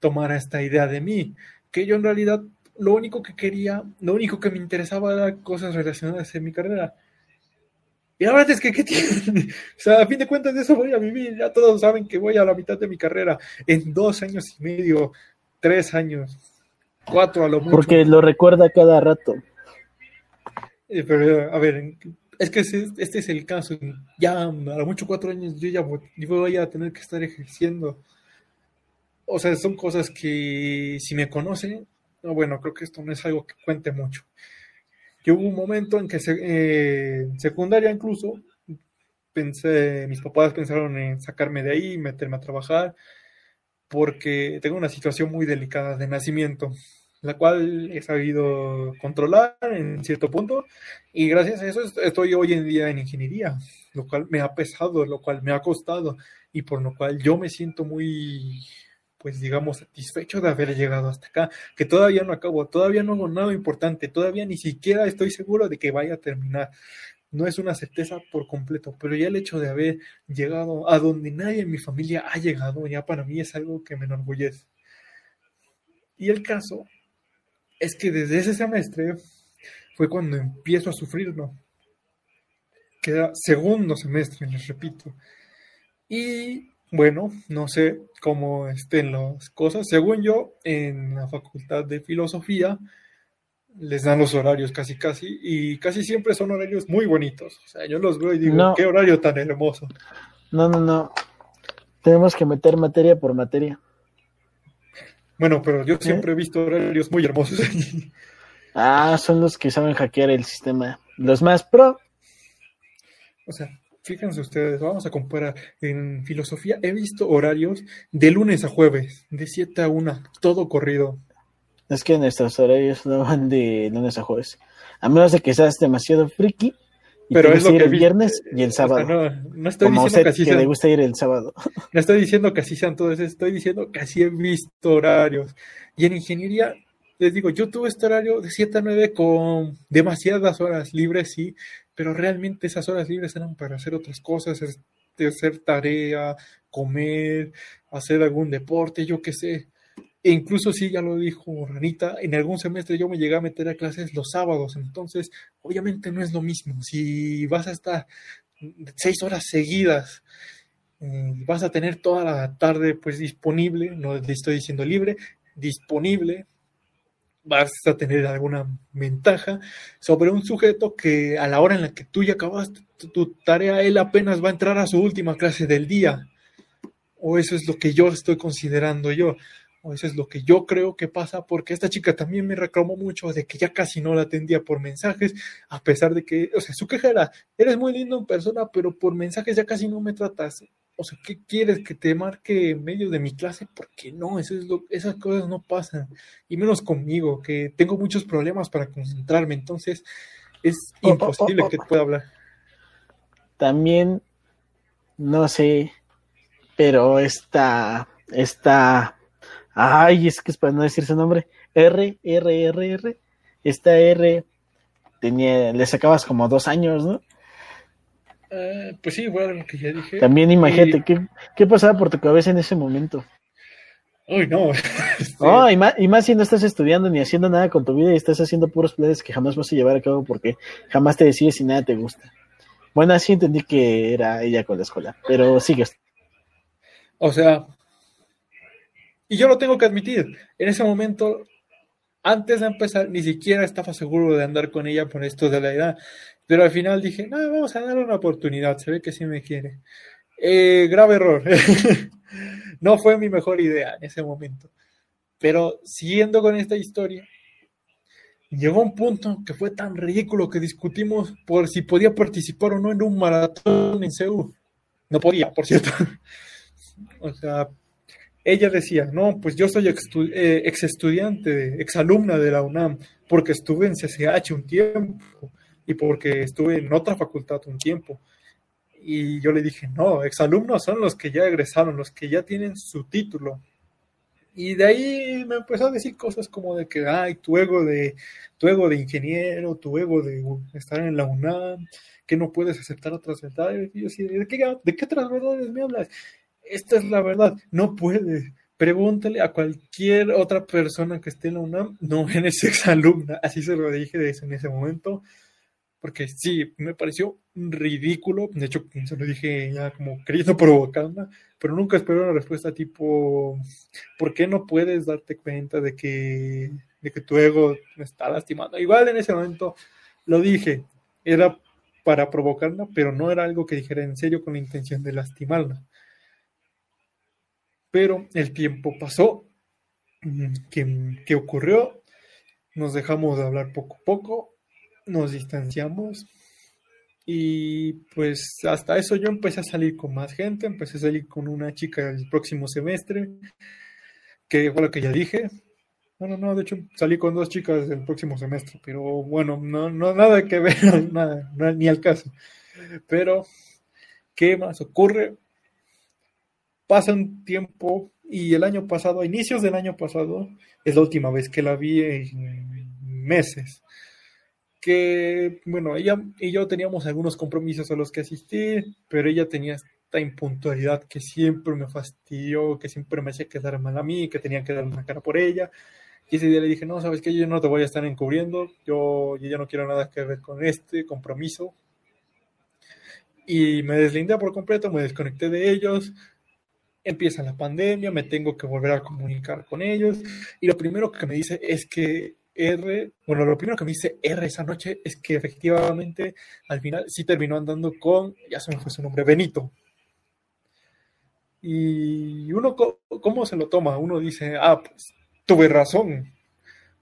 tomara esta idea de mí, que yo en realidad lo único que quería, lo único que me interesaba era cosas relacionadas en mi carrera. Y la verdad es que, ¿qué tiene? O sea, a fin de cuentas de eso voy a vivir. Ya todos saben que voy a la mitad de mi carrera. En dos años y medio, tres años, cuatro a lo mucho. Porque lo recuerda cada rato. Eh, pero, a ver, es que este es el caso. Ya a lo mucho cuatro años yo ya voy a tener que estar ejerciendo o sea, son cosas que si me conocen, bueno, creo que esto no es algo que cuente mucho. Yo hubo un momento en que eh, secundaria incluso pensé, mis papás pensaron en sacarme de ahí, meterme a trabajar, porque tengo una situación muy delicada de nacimiento, la cual he sabido controlar en cierto punto, y gracias a eso estoy hoy en día en ingeniería, lo cual me ha pesado, lo cual me ha costado, y por lo cual yo me siento muy pues digamos, satisfecho de haber llegado hasta acá, que todavía no acabo, todavía no hago nada importante, todavía ni siquiera estoy seguro de que vaya a terminar. No es una certeza por completo, pero ya el hecho de haber llegado a donde nadie en mi familia ha llegado, ya para mí es algo que me enorgullece. Y el caso es que desde ese semestre fue cuando empiezo a sufrir, ¿no? Queda segundo semestre, les repito. Y bueno, no sé cómo estén las cosas. Según yo, en la facultad de filosofía les dan los horarios casi casi y casi siempre son horarios muy bonitos. O sea, yo los veo y digo, qué horario tan hermoso. No, no, no. Tenemos que meter materia por materia. Bueno, pero yo siempre he visto horarios muy hermosos. ah, son los que saben hackear el sistema. Los más pro. O sea, Fíjense ustedes, vamos a comparar. En filosofía he visto horarios de lunes a jueves, de 7 a 1, todo corrido. Es que nuestros horarios no van de lunes a jueves. A menos de que seas demasiado friki. Y Pero es lo ir el viernes y el sábado. no, estoy diciendo que así que le gusta ir el sábado. No estoy diciendo que así sean todos, estoy diciendo que así he visto horarios. Y en ingeniería les digo, yo tuve este horario de 7 a 9 con demasiadas horas libres, sí, pero realmente esas horas libres eran para hacer otras cosas, hacer tarea, comer, hacer algún deporte, yo qué sé. E incluso sí, ya lo dijo Ranita, en algún semestre yo me llegué a meter a clases los sábados, entonces obviamente no es lo mismo. Si vas a estar seis horas seguidas, vas a tener toda la tarde pues disponible, no le estoy diciendo libre, disponible vas a tener alguna ventaja sobre un sujeto que a la hora en la que tú ya acabaste tu tarea, él apenas va a entrar a su última clase del día. O eso es lo que yo estoy considerando yo. O eso es lo que yo creo que pasa, porque esta chica también me reclamó mucho de que ya casi no la atendía por mensajes, a pesar de que, o sea, su queja era, eres muy lindo en persona, pero por mensajes ya casi no me tratas o sea, ¿qué quieres que te marque en medio de mi clase? Porque no, eso es lo, esas cosas no pasan, y menos conmigo, que tengo muchos problemas para concentrarme, entonces es oh, oh, imposible oh, que pueda hablar. También, no sé, pero esta, esta, ay, es que es para no decir su nombre, R, R, R, R, esta R tenía, le sacabas como dos años, ¿no? Eh, pues sí, bueno, lo que ya dije. También imagínate, ¿qué, pasaba por tu cabeza en ese momento? Uy, no. y, más, y más si no estás estudiando ni haciendo nada con tu vida y estás haciendo puros planes que jamás vas a llevar a cabo porque jamás te decides si nada te gusta. Bueno, así entendí que era ella con la escuela, pero sigues. O sea, y yo lo tengo que admitir, en ese momento, antes de empezar, ni siquiera estaba seguro de andar con ella por esto de la edad. Pero al final dije, no, vamos a darle una oportunidad, se ve que sí me quiere. Eh, grave error. no fue mi mejor idea en ese momento. Pero siguiendo con esta historia, Llegó un punto que fue tan ridículo que discutimos por si podía participar o no en un maratón en Seúl. No podía, por cierto. o sea, ella decía, no, pues yo soy ex, eh, ex estudiante, ex alumna de la UNAM, porque estuve en CCH un tiempo y porque estuve en otra facultad un tiempo. Y yo le dije, no, exalumnos son los que ya egresaron, los que ya tienen su título. Y de ahí me empezó a decir cosas como de que, ay, tu ego de, tu ego de ingeniero, tu ego de estar en la UNAM, que no puedes aceptar otras verdades. Y yo así, ¿de qué, ¿de qué otras verdades me hablas? Esta es la verdad, no puedes. Pregúntale a cualquier otra persona que esté en la UNAM, no eres exalumna. Así se lo dije en ese momento porque sí, me pareció ridículo, de hecho se lo dije ya como queriendo provocarla, pero nunca esperé una respuesta tipo, ¿por qué no puedes darte cuenta de que, de que tu ego me está lastimando? Igual en ese momento lo dije, era para provocarla, pero no era algo que dijera en serio con la intención de lastimarla. Pero el tiempo pasó, ¿qué, qué ocurrió? Nos dejamos de hablar poco a poco, nos distanciamos y pues hasta eso yo empecé a salir con más gente, empecé a salir con una chica el próximo semestre, que fue lo que ya dije. Bueno, no, de hecho salí con dos chicas el próximo semestre, pero bueno, no, no nada que ver, nada, ni al caso. Pero, ¿qué más ocurre? Pasa un tiempo y el año pasado, a inicios del año pasado, es la última vez que la vi en meses que, bueno, ella y yo teníamos algunos compromisos a los que asistí, pero ella tenía esta impuntualidad que siempre me fastidió, que siempre me hacía quedar mal a mí, que tenía que dar una cara por ella. Y ese día le dije, no, sabes que yo no te voy a estar encubriendo, yo, yo ya no quiero nada que ver con este compromiso. Y me deslindé por completo, me desconecté de ellos, empieza la pandemia, me tengo que volver a comunicar con ellos y lo primero que me dice es que R, bueno, lo primero que me dice R esa noche es que efectivamente al final sí terminó andando con, ya se me fue su nombre, Benito. Y uno, ¿cómo se lo toma? Uno dice, ah, pues tuve razón.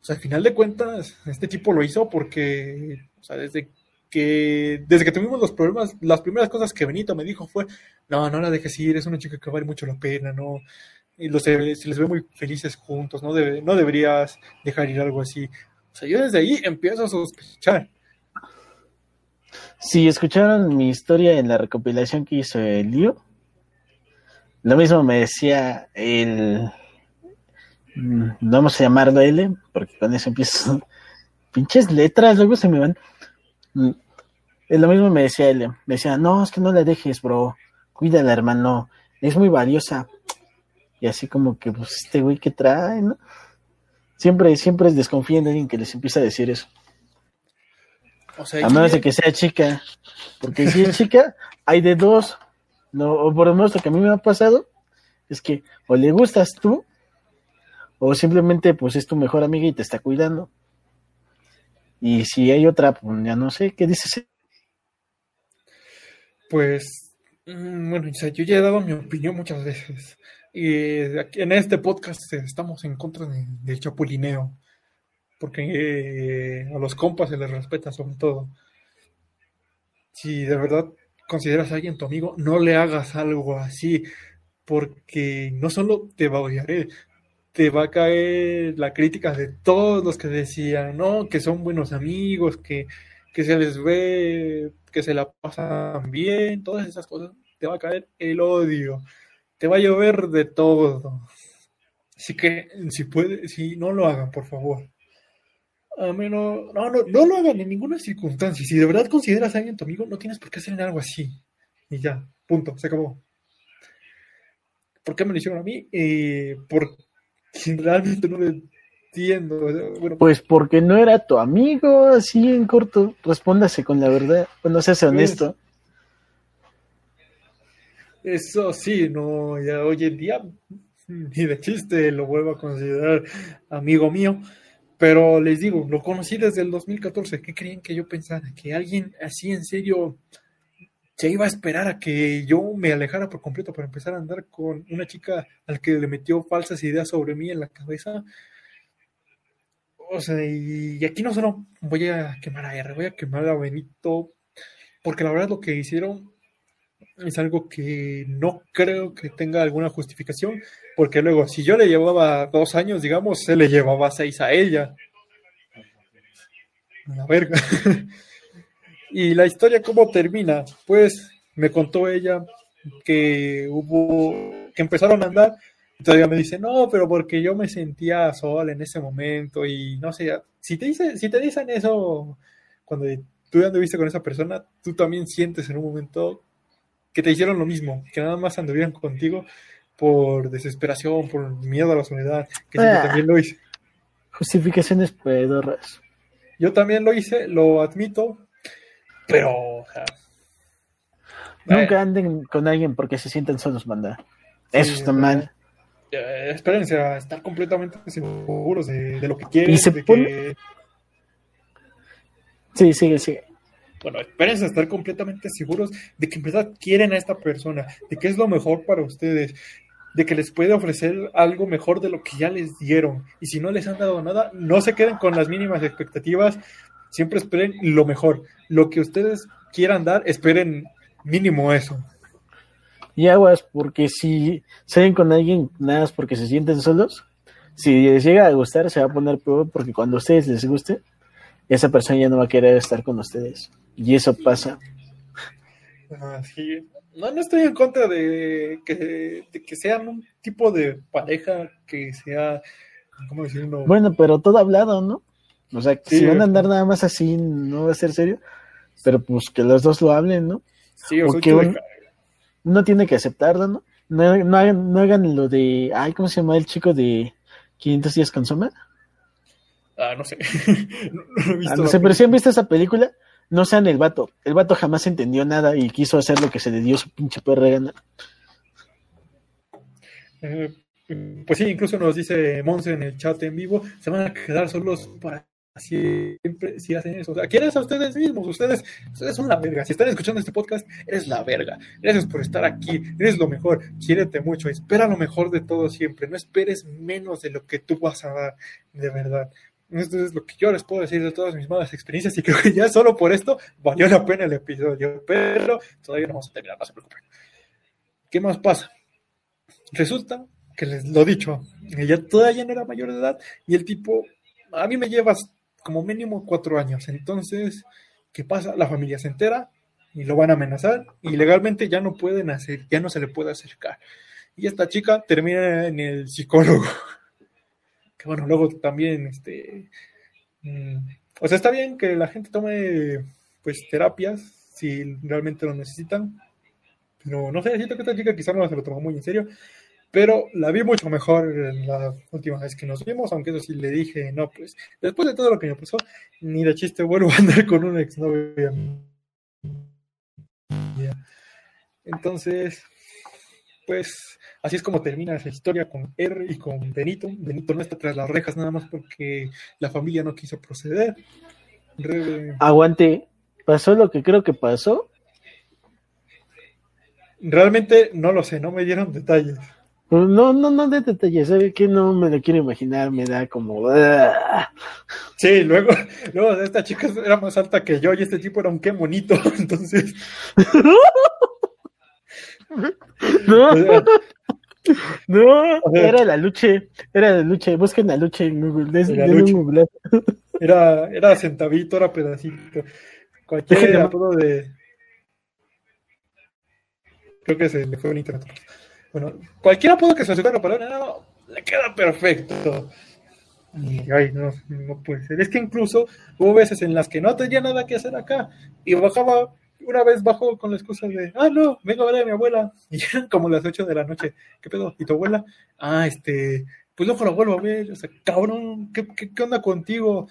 O sea, al final de cuentas, este tipo lo hizo porque, o sea, desde desde que tuvimos los problemas, las primeras cosas que Benito me dijo fue, no, no la dejes ir, es una chica que vale mucho la pena, no, y se les ve muy felices juntos, no, no deberías dejar ir algo así. O sea, yo desde ahí empiezo a sospechar. Si escucharon mi historia en la recopilación que hizo el lío, lo mismo me decía el. Mm, vamos a llamarlo L, porque con eso empiezo. Pinches letras, luego se me van. Mm, lo mismo me decía él. Me decía, no, es que no la dejes, bro. Cuídala, hermano. Es muy valiosa. Y así como que, pues, este güey que trae, ¿no? Siempre, siempre desconfían de alguien que les empieza a decir eso. O sea, a menos de que sea chica. Porque si es chica, hay de dos. No, o por lo menos lo que a mí me ha pasado es que o le gustas tú, o simplemente pues es tu mejor amiga y te está cuidando. Y si hay otra, pues ya no sé, ¿qué dices? Pues, mm, bueno, yo ya he dado mi opinión muchas veces. Y en este podcast estamos en contra del chapulineo, porque eh, a los compas se les respeta sobre todo. Si de verdad consideras a alguien tu amigo, no le hagas algo así, porque no solo te va a odiar él, te va a caer la crítica de todos los que decían, no, que son buenos amigos, que, que se les ve, que se la pasan bien, todas esas cosas, te va a caer el odio te va a llover de todo. Así que si puede, si no lo hagan, por favor. A menos, no, no, no lo hagan en ninguna circunstancia. Si de verdad consideras a alguien tu amigo, no tienes por qué hacer algo así. Y ya, punto, se acabó. ¿Por qué me lo hicieron a mí? Eh, porque realmente no lo entiendo. Bueno, pues porque no era tu amigo, así en corto. Respóndase con la verdad. Bueno, seas pues, honesto. Eso sí, no, ya hoy en día ni de chiste lo vuelvo a considerar amigo mío, pero les digo, lo conocí desde el 2014. ¿Qué creen que yo pensara? Que alguien así en serio se iba a esperar a que yo me alejara por completo para empezar a andar con una chica al que le metió falsas ideas sobre mí en la cabeza. O sea, y aquí no solo voy a quemar a R, voy a quemar a Benito, porque la verdad lo que hicieron es algo que no creo que tenga alguna justificación, porque luego, si yo le llevaba dos años, digamos, se le llevaba seis a ella. La verga. y la historia, ¿cómo termina? Pues me contó ella que hubo, que empezaron a andar, todavía me dice, no, pero porque yo me sentía sola en ese momento, y no sé, si te, dice, si te dicen eso cuando tú anduviste con esa persona, tú también sientes en un momento que te hicieron lo mismo, que nada más anduvieran contigo por desesperación, por miedo a la soledad, que ah. también lo hice. Justificaciones pedorras. Yo también lo hice, lo admito, pero... Nunca anden con alguien porque se sienten solos, manda. Eso está mal. Espérense a estar completamente seguros de, lo que quieren. de Sí, sigue, sigue bueno, espérense a estar completamente seguros de que en verdad quieren a esta persona, de que es lo mejor para ustedes, de que les puede ofrecer algo mejor de lo que ya les dieron. Y si no les han dado nada, no se queden con las mínimas expectativas, siempre esperen lo mejor. Lo que ustedes quieran dar, esperen mínimo eso. Y aguas, porque si salen con alguien nada más porque se sienten solos, si les llega a gustar, se va a poner peor porque cuando a ustedes les guste, esa persona ya no va a querer estar con ustedes. Y eso pasa. Ah, no, no estoy en contra de que, que sean un tipo de pareja que sea, ¿cómo decirlo? Bueno, pero todo hablado, ¿no? O sea, si van a andar nada más así, no va a ser serio. Pero pues que los dos lo hablen, ¿no? Sí, o Porque uno, tiene que aceptarlo, ¿no? No, no, hagan, no hagan lo de, ay, ¿cómo se llama el chico de 500 días con Soma? Ah, no sé. no, ah, no sé, pero si han visto esa película, no sean el vato. El vato jamás entendió nada y quiso hacer lo que se le dio su pinche perra gana. Eh, pues sí, incluso nos dice Monse en el chat en vivo, se van a quedar solos para siempre si hacen eso. O sea, ¿quiénes a ustedes mismos? Ustedes, ustedes son la verga. Si están escuchando este podcast, eres la verga. Gracias por estar aquí. Eres lo mejor. Quiérete mucho. Espera lo mejor de todo siempre. No esperes menos de lo que tú vas a dar, de verdad. Esto es lo que yo les puedo decir de todas mis malas experiencias y creo que ya solo por esto valió la pena el episodio, pero todavía no vamos a terminar, no se preocupen. ¿Qué más pasa? Resulta que les lo dicho, ella todavía no era mayor de edad y el tipo, a mí me llevas como mínimo cuatro años, entonces, ¿qué pasa? La familia se entera y lo van a amenazar. Y legalmente ya no pueden hacer, ya no se le puede acercar. Y esta chica termina en el psicólogo. Que bueno, luego también, este, mm, o sea, está bien que la gente tome, pues, terapias si realmente lo necesitan, pero no sé, siento que esta chica quizá no se lo tomó muy en serio, pero la vi mucho mejor la última vez que nos vimos, aunque eso sí le dije, no, pues, después de todo lo que me pasó, ni de chiste vuelvo a andar con una exnovia. Entonces, pues así es como termina esa historia con R y con Benito. Benito no está tras las rejas nada más porque la familia no quiso proceder. Aguante, ¿pasó lo que creo que pasó? Realmente no lo sé, no me dieron detalles. Pues no, no, no de detalles, ¿sabe que No me lo quiero imaginar, me da como... ¡ah! Sí, luego, luego esta chica era más alta que yo y este tipo era un qué bonito, entonces... No. No, era la lucha, era la lucha, busquen la lucha en Google, Era, era centavito, era pedacito. Cualquier apodo de. Creo que se le fue un internet. Bueno, cualquier apodo que se acerque a la palabra, no, le queda perfecto. Y, ay, no, no puede ser. Es que incluso hubo veces en las que no tenía nada que hacer acá y bajaba una vez bajo con la excusa de, ah, no, vengo a ver a mi abuela. Y eran como las 8 de la noche. ¿Qué pedo? ¿Y tu abuela? Ah, este, pues luego la vuelvo a ver. O sea, cabrón, ¿qué, qué, onda contigo?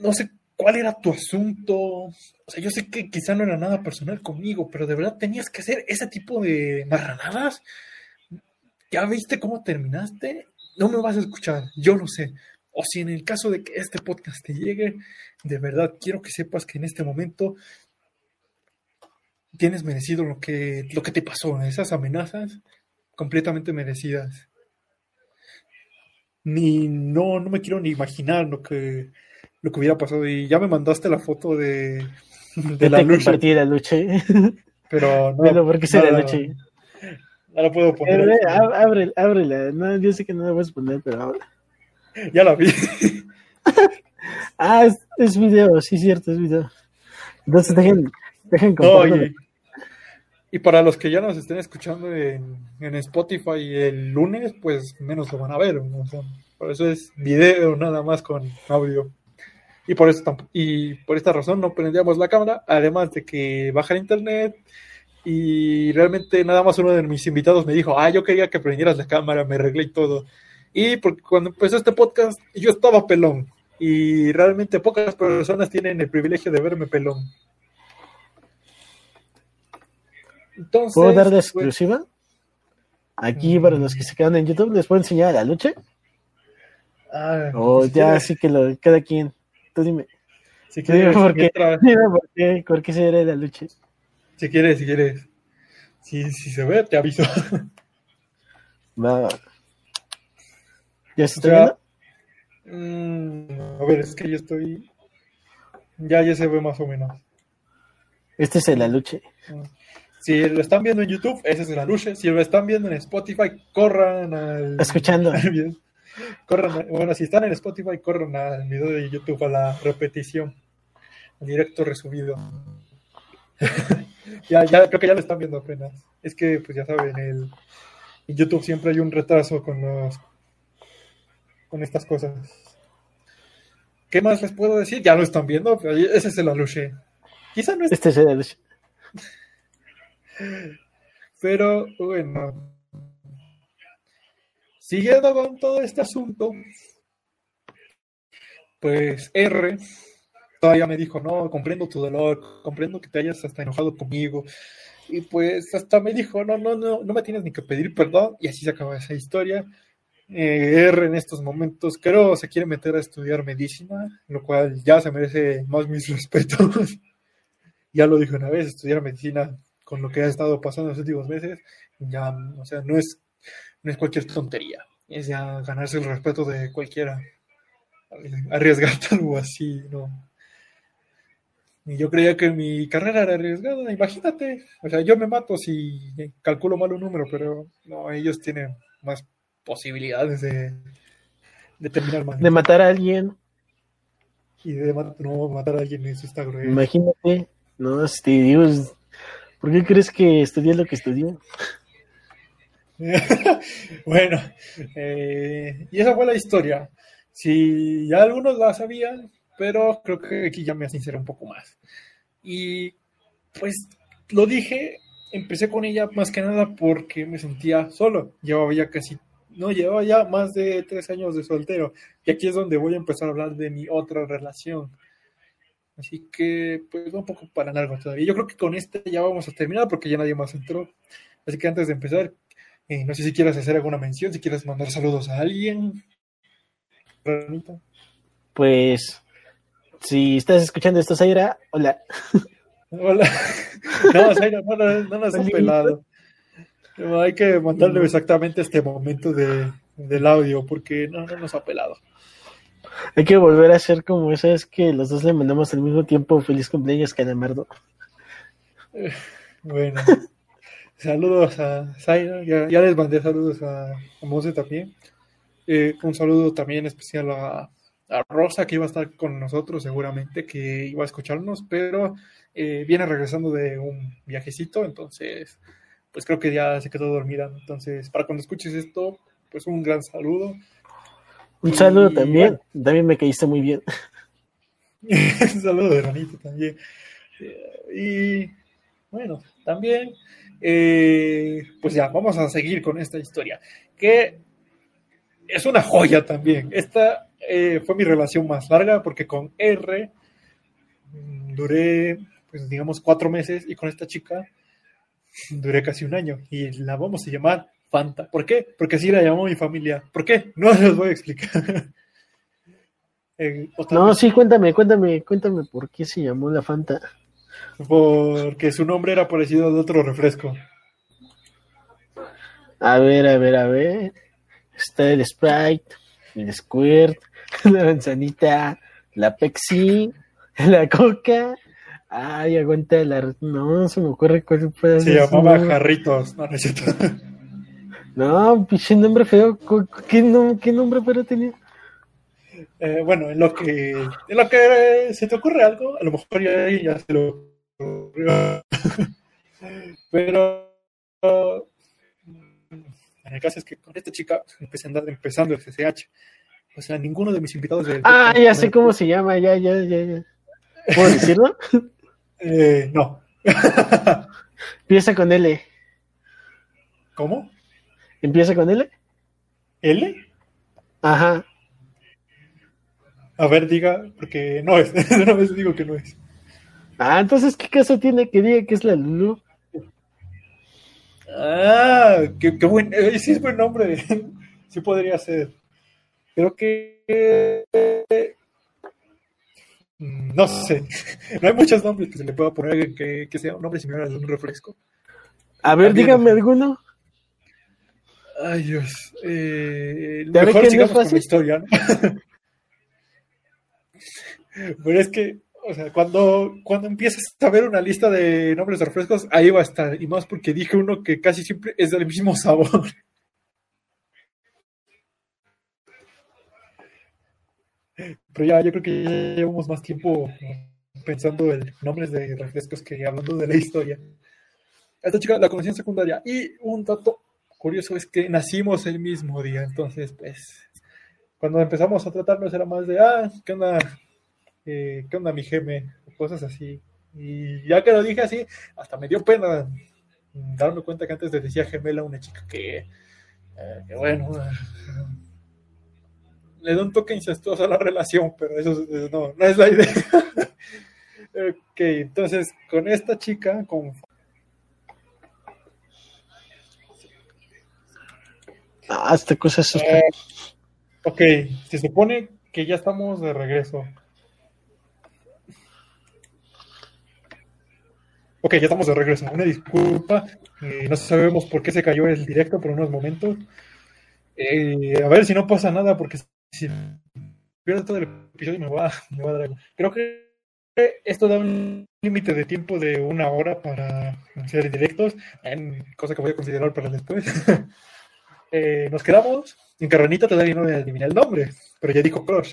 No sé cuál era tu asunto. O sea, yo sé que quizá no era nada personal conmigo, pero de verdad tenías que hacer ese tipo de marranadas. ¿Ya viste cómo terminaste? No me vas a escuchar, yo lo sé. O si en el caso de que este podcast te llegue, de verdad quiero que sepas que en este momento tienes merecido lo que, lo que te pasó, esas amenazas completamente merecidas. ni no, no me quiero ni imaginar lo que, lo que hubiera pasado. Y ya me mandaste la foto de, de la lucha. la lucha. Pero no. Pero ¿por qué se la lucha? No la puedo poner. Ábrela, ábrela. No, yo sé que no la puedes poner, pero ahora. Ya la vi. ah, es, es, video, sí, cierto, es video. Entonces dejen, dejen y para los que ya nos estén escuchando en, en Spotify el lunes, pues menos lo van a ver. por eso es video nada más con audio. Y por, eso, y por esta razón no prendíamos la cámara, además de que baja el internet. Y realmente nada más uno de mis invitados me dijo, ah, yo quería que prendieras la cámara, me arreglé y todo. Y porque cuando empezó este podcast yo estaba pelón. Y realmente pocas personas tienen el privilegio de verme pelón. ¿Puedo dar de pues, exclusiva? Aquí, para los que se quedan en YouTube, ¿les puedo enseñar la lucha? Ah, o ya, así que lo, cada quien. Tú dime. Si quieres, dime por, qué, dime por qué, por qué se ve la lucha. Si quieres, si quieres. Si, si se ve, te aviso. Va. ¿Ya se está viendo? Mm, a ver, es que yo estoy. Ya, ya se ve más o menos. Este es el aluche. Ah. Si lo están viendo en YouTube, ese es el aluche. Si lo están viendo en Spotify, corran al. Escuchando. corran, bueno, si están en Spotify, corran al video de YouTube a la repetición. Al directo resubido. ya, ya, creo que ya lo están viendo apenas. Es que, pues ya saben, el, en YouTube siempre hay un retraso con los con estas cosas. ¿Qué más les puedo decir? Ya lo están viendo, ese es el aluche. Quizá no es... Este es el aluche. Pero bueno, siguiendo con todo este asunto, pues R todavía me dijo, no, comprendo tu dolor, comprendo que te hayas hasta enojado conmigo. Y pues hasta me dijo, no, no, no, no me tienes ni que pedir perdón. Y así se acaba esa historia. Eh, R en estos momentos creo se quiere meter a estudiar medicina, lo cual ya se merece más mis respetos. ya lo dijo una vez, estudiar medicina con lo que ha estado pasando en los últimos meses, ya, o sea, no es, no es cualquier tontería, es ya ganarse el respeto de cualquiera, arriesgarte algo así, ¿no? Y yo creía que mi carrera era arriesgada, imagínate, o sea, yo me mato si calculo mal un número, pero no, ellos tienen más posibilidades de, de terminar mal. De matar a alguien. Y de no, matar a alguien, eso está grueso. Imagínate, no, este, Dios, ¿por qué crees que estudié lo que estudié? bueno, eh, y esa fue la historia. Si ya algunos la sabían, pero creo que aquí ya me sinceré un poco más. Y pues lo dije, empecé con ella más que nada porque me sentía solo. Llevaba ya casi no, llevaba ya más de tres años de soltero. Y aquí es donde voy a empezar a hablar de mi otra relación. Así que, pues, un poco para largo todavía. Yo creo que con este ya vamos a terminar porque ya nadie más entró. Así que antes de empezar, eh, no sé si quieres hacer alguna mención, si quieres mandar saludos a alguien. Pues, si estás escuchando esto, Zaira, hola. Hola. No, Zaira, no, no, nos has pelado hay que mandarle exactamente este momento de, del audio porque no, nos ha pelado. Hay que volver a hacer como esa es que los dos le mandamos al mismo tiempo feliz cumpleaños Calamardo. Eh, bueno, saludos a Zaira, ya, les mandé saludos a, a también. Eh, un saludo también especial a, a, Rosa que iba a estar con nosotros seguramente, que iba a escucharnos, pero eh, viene regresando de un viajecito, entonces pues creo que ya se quedó dormida. Entonces, para cuando escuches esto, pues un gran saludo. Un saludo también, también me caíste muy bien. un saludo de Ranito también. Y bueno, también, eh, pues ya, vamos a seguir con esta historia, que es una joya también. Esta eh, fue mi relación más larga porque con R mm, duré, pues digamos, cuatro meses y con esta chica duré casi un año y la vamos a llamar Fanta. ¿Por qué? Porque así la llamó mi familia. ¿Por qué? No les voy a explicar. Eh, no, sí, cuéntame, cuéntame, cuéntame por qué se llamó la Fanta. Porque su nombre era parecido a otro refresco. A ver, a ver, a ver. Está el Sprite, el Squirt, la manzanita, la Pepsi, la Coca. Ay, aguanta la. No, se me ocurre cuál puede Se llamaba Jarritos, no necesito. No, pinche nombre feo. ¿Qué, ¿Qué nombre pero tenía? Eh, bueno, en lo que en lo que se te ocurre algo, a lo mejor ya, ya se lo. Pero en el caso es que con esta chica empecé a andar empezando el CCH. O sea, ninguno de mis invitados. ah, ya sé cómo se llama, ya, ya, ya, ya. ¿Puedo decirlo? eh, no. Empieza con L. ¿Cómo? ¿Empieza con L? ¿L? Ajá. A ver, diga, porque no es. De una vez digo que no es. Ah, entonces, ¿qué caso tiene que diga que es la Lulu? Ah, qué, buen. Eh, sí, es buen nombre. sí podría ser. Creo que. Mm, no sé. No hay muchos nombres que se le pueda poner que, que sea un nombre similar a un refresco. A ver, dígame alguno. Ay, Dios. Eh, mejor sigamos con la historia, ¿no? Pero es que, o sea, cuando, cuando empiezas a ver una lista de nombres de refrescos, ahí va a estar. Y más porque dije uno que casi siempre es del mismo sabor. Pero ya, yo creo que ya llevamos más tiempo pensando en nombres de refrescos que hablando de la historia. Esta chica la conocí en secundaria. Y un dato curioso es que nacimos el mismo día. Entonces, pues, cuando empezamos a tratarnos era más de, ah, ¿qué onda? Eh, ¿qué onda mi geme? Cosas así. Y ya que lo dije así, hasta me dio pena darme cuenta que antes le decía gemela a una chica que, eh, bueno, le da un toque incestuoso a la relación, pero eso, no, no es la idea. ok, entonces con esta chica, con... Ah, esta cosa es... Eh, ok, se supone que ya estamos de regreso. Ok, ya estamos de regreso. Una disculpa. Eh, no sabemos por qué se cayó el directo por unos momentos. Eh, a ver si no pasa nada, porque si pierdo todo el episodio me va, me va a dar. Creo que esto da un límite de tiempo de una hora para hacer directos, cosa que voy a considerar para después. eh, nos quedamos. En Carranita todavía no adiviné el nombre, pero ya dijo Crush.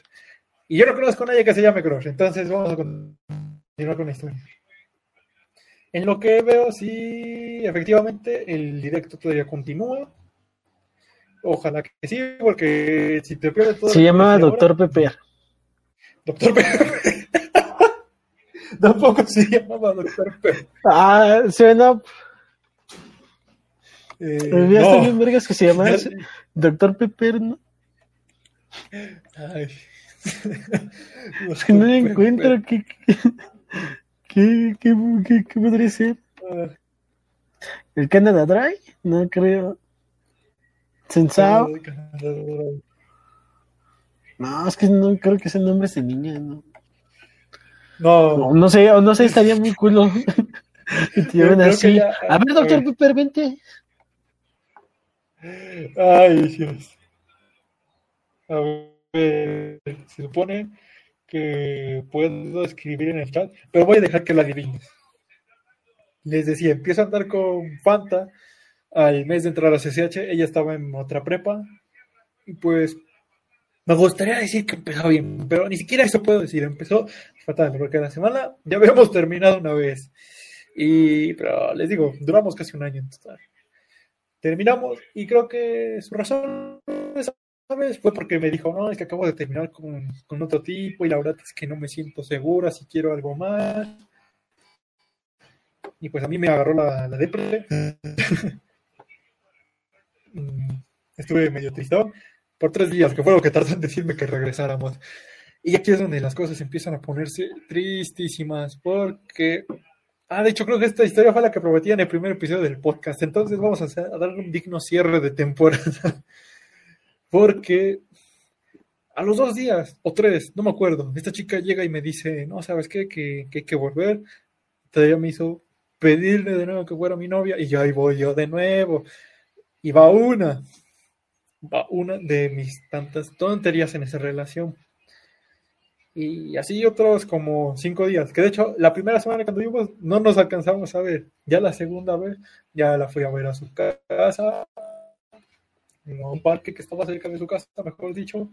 Y yo no conozco a nadie que se llame Crush, entonces vamos a continuar con la historia. En lo que veo, sí, efectivamente, el directo todavía continúa. Ojalá que sí, porque si te pierdes todo. Se llama Doctor Pepe. Doctor Pepe. Tampoco se llamaba Doctor Pepe. Ah, suena. Eh, no. bien vergas que se llama Doctor Pepper, ¿no? Ay. que no encuentro que. ¿Qué, qué, qué, podría ser? ¿El Canada Dry? No creo. ¿Sensao? No, es que no creo que sea el nombre de niña, ¿no? No. No, sé, no sé, estaría muy culo. que te lleven así. a ver, doctor Pepper, vente. Ay, Dios. A ver, se supone que puedo escribir en el chat, pero voy a dejar que la adivines. Les decía, empiezo a andar con Fanta al mes de entrar a CCH, ella estaba en otra prepa, y pues me gustaría decir que empezó bien, pero ni siquiera eso puedo decir, empezó fatal, porque la semana ya habíamos terminado una vez. Y, pero les digo, duramos casi un año en total. Terminamos y creo que su razón es vez fue porque me dijo, no, es que acabo de terminar con, con, otro tipo y la verdad es que no me siento segura si quiero algo más. Y pues a mí me agarró la, la depre. Mm, estuve medio tristón por tres días, que fue lo que tardó en decirme que regresáramos. Y aquí es donde las cosas empiezan a ponerse tristísimas, porque... Ah, de hecho creo que esta historia fue la que prometía en el primer episodio del podcast, entonces vamos a darle un digno cierre de temporada. Porque a los dos días o tres, no me acuerdo, esta chica llega y me dice, no, ¿sabes qué? Que, que hay que volver. Todavía me hizo pedirle de nuevo que fuera mi novia y yo ahí voy yo de nuevo. Y va una, una de mis tantas tonterías en esa relación. Y así otros como cinco días, que de hecho la primera semana cuando vimos no nos alcanzamos a ver, ya la segunda vez ya la fui a ver a su casa, en un parque que estaba cerca de su casa, mejor dicho,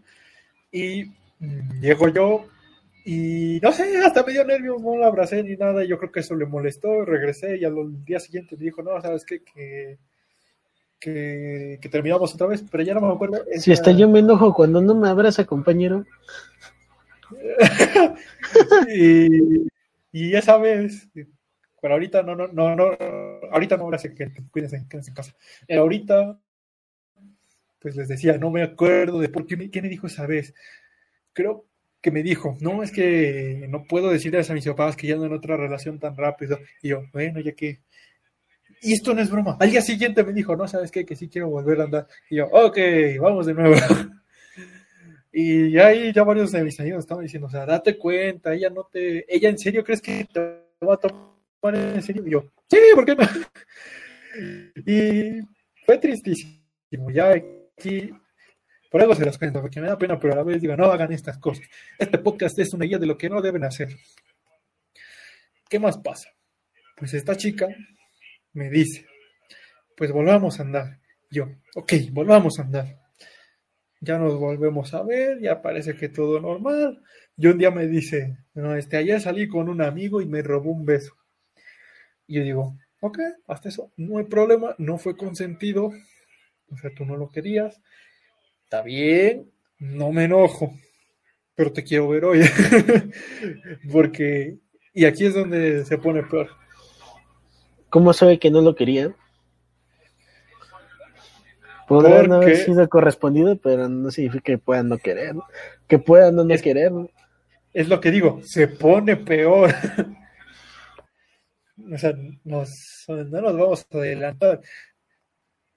y mm, llego yo y no sé, hasta me dio nervios, no la abracé ni nada, y yo creo que eso le molestó, regresé y al día siguiente me dijo, no, sabes qué, que que, terminamos otra vez, pero ya no me acuerdo. Si está yo me enojo cuando no me abraza, compañero. y, esa vez, pero ahorita no, no, no, no ahorita no, gracias, que cuídense, quédense en casa. ahorita, pues les decía, no me acuerdo de por qué me, qué me dijo esa vez. Creo que me dijo, no, es que no puedo decirles a mis papás que ya no en otra relación tan rápido. Y yo, bueno, ya que y esto no es broma. Al día siguiente me dijo, no, ¿sabes qué? Que sí quiero volver a andar. Y yo, ok, vamos de nuevo. y ahí ya varios de mis amigos estaban diciendo, o sea, date cuenta, ella no te, ella en serio crees que te va a tomar en serio. Y yo, sí, ¿por qué no? y fue tristísimo. Ya aquí, por algo se las cuento, porque me da pena, pero a la vez digo, no hagan estas cosas. Este podcast es una guía de lo que no deben hacer. ¿Qué más pasa? Pues esta chica me dice, pues volvamos a andar. Yo, ok, volvamos a andar. Ya nos volvemos a ver, ya parece que todo normal. Y un día me dice, no, este, ayer salí con un amigo y me robó un beso. Y yo digo, ok, hasta eso, no hay problema, no fue consentido, o sea, tú no lo querías, está bien, no me enojo, pero te quiero ver hoy. Porque, y aquí es donde se pone peor ¿Cómo sabe que no lo quería? Podría no haber sido correspondido, pero no significa que puedan no querer. Que puedan no, querer. Es lo que digo, se pone peor. o sea, no nos vamos a adelantar.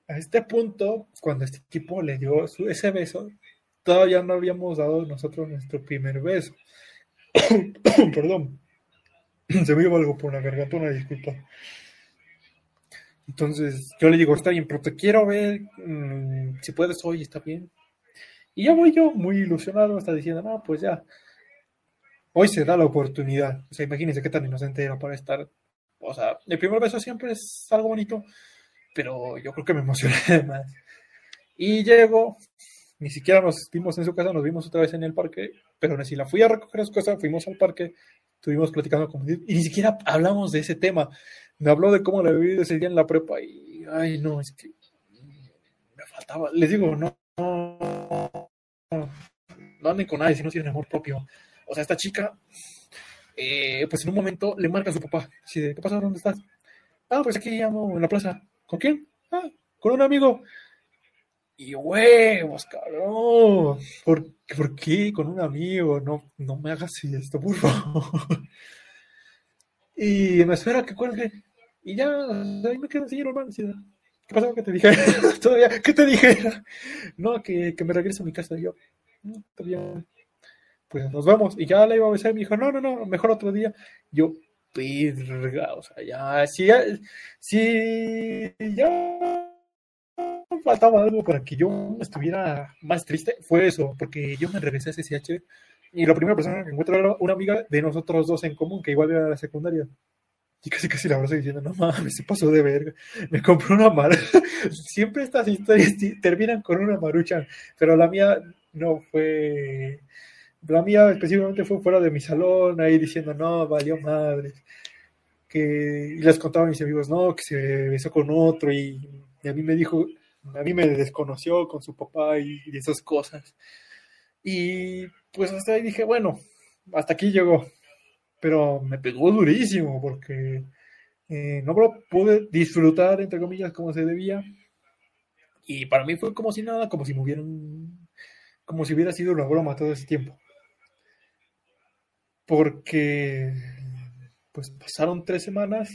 A este punto, cuando este tipo le dio ese beso, todavía no habíamos dado nosotros nuestro primer beso. Perdón. Se me iba algo por la garganta, una disculpa. Entonces yo le digo, está bien, pero te quiero ver, mm, si puedes hoy, está bien. Y ya voy yo, muy ilusionado, está diciendo, no, pues ya, hoy se da la oportunidad. O sea, imagínense qué tan inocente era para estar. O sea, el primer beso siempre es algo bonito, pero yo creo que me emocioné más. Y llego, ni siquiera nos vimos en su casa, nos vimos otra vez en el parque, pero si la fui a recoger su casa, fuimos al parque, estuvimos platicando con y ni siquiera hablamos de ese tema me habló de cómo había vivido ese día en la prepa y, ay, no, es que me faltaba, les digo, no, no, anden con nadie si no tienen amor propio. O sea, esta chica, eh, pues en un momento le marca a su papá, ¿qué pasa? ¿Dónde estás? Ah, pues aquí llamo en la plaza. ¿Con quién? Ah, con un amigo. Y huevos, cabrón. ¿Por, ¿Por qué con un amigo? No, no me hagas esto, por. Y me espera que cuelgue. Y ya, ahí me quedo así normal. ¿Qué pasó? ¿Qué te dije? Todavía, ¿qué te dije? no, que, que, me regrese a mi casa. Y yo, no, todavía. Pues nos vamos. Y ya le iba a besar y me dijo, no, no, no, mejor otro día. Yo, perga, o sea, ya, si ya, si ya faltaba algo para que yo estuviera más triste, fue eso, porque yo me regresé a CCH y la primera persona que encuentro era una amiga de nosotros dos en común, que igual era la secundaria. Y casi casi la abrazo diciendo, no mames, se pasó de verga. Me compró una marucha. Siempre estas historias terminan con una marucha, pero la mía no fue. La mía específicamente fue fuera de mi salón, ahí diciendo, no, valió madre. Que, y les contaba a mis amigos, no, que se besó con otro, y, a mí me dijo, a mí me desconoció con su papá y, esas cosas. Y pues hasta ahí dije, bueno, hasta aquí llegó. Pero me pegó durísimo porque eh, no lo pude disfrutar, entre comillas, como se debía. Y para mí fue como si nada, como si me hubieran, como si hubiera sido una broma todo ese tiempo. Porque, pues pasaron tres semanas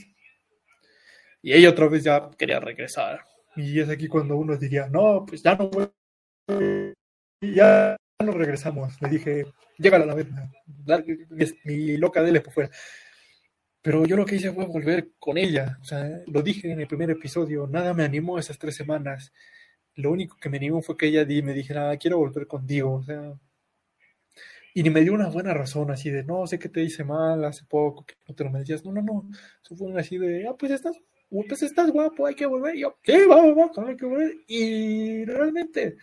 y ella otra vez ya quería regresar. Y es aquí cuando uno diría, no, pues ya no voy, ya nos regresamos. Le dije, llega a la verga, mi, loca de por fuera. Pero yo lo que hice fue volver con ella. O sea, lo dije en el primer episodio, nada me animó esas tres semanas. lo único que me animó fue que ella me dijera, quiero volver contigo, o sea, y ni me dio una buena razón así de, no, sé que te hice mal hace poco, que no te lo merecías, no, no, no, eso fue así de, ah, pues estás, pues estás guapo, hay que volver, y yo, sí, vamos, vamos, hay que volver, y realmente,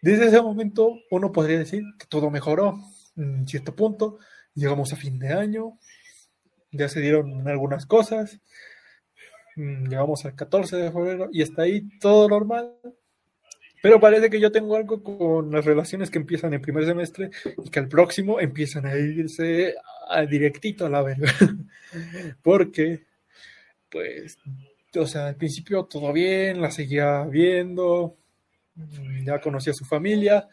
desde ese momento, uno podría decir que todo mejoró, en cierto punto, llegamos a fin de año, ya se dieron algunas cosas, mm, llegamos al 14 de febrero y está ahí todo normal. Pero parece que yo tengo algo con las relaciones que empiezan en primer semestre y que al próximo empiezan a irse a directito a la verga. Porque, pues, o sea, al principio todo bien, la seguía viendo, ya conocía a su familia,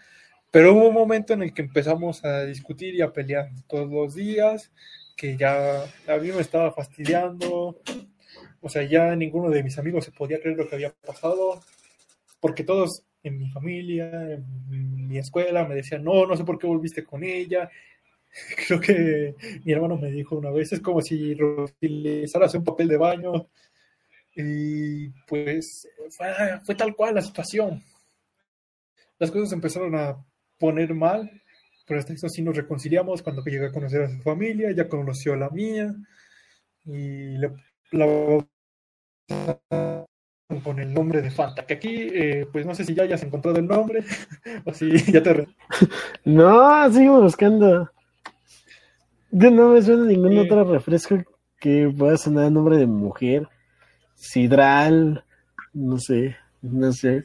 pero hubo un momento en el que empezamos a discutir y a pelear todos los días que ya a mí me estaba fastidiando. O sea, ya ninguno de mis amigos se podía creer lo que había pasado, porque todos en mi familia, en mi escuela, me decían, no, no sé por qué volviste con ella. Creo que mi hermano me dijo una vez, es como si utilizaras un papel de baño. Y pues fue, tal cual la situación. Las cosas empezaron a poner mal pero hasta eso sí nos reconciliamos cuando llegué a conocer a su familia, ya conoció a la mía y la con el nombre de Fanta, que aquí, eh, pues no sé si ya hayas encontrado el nombre o si ya te... no, sigo buscando. No me suena ningún otro refresco que pueda sonar el nombre de mujer. Sidral, no sé, no sé.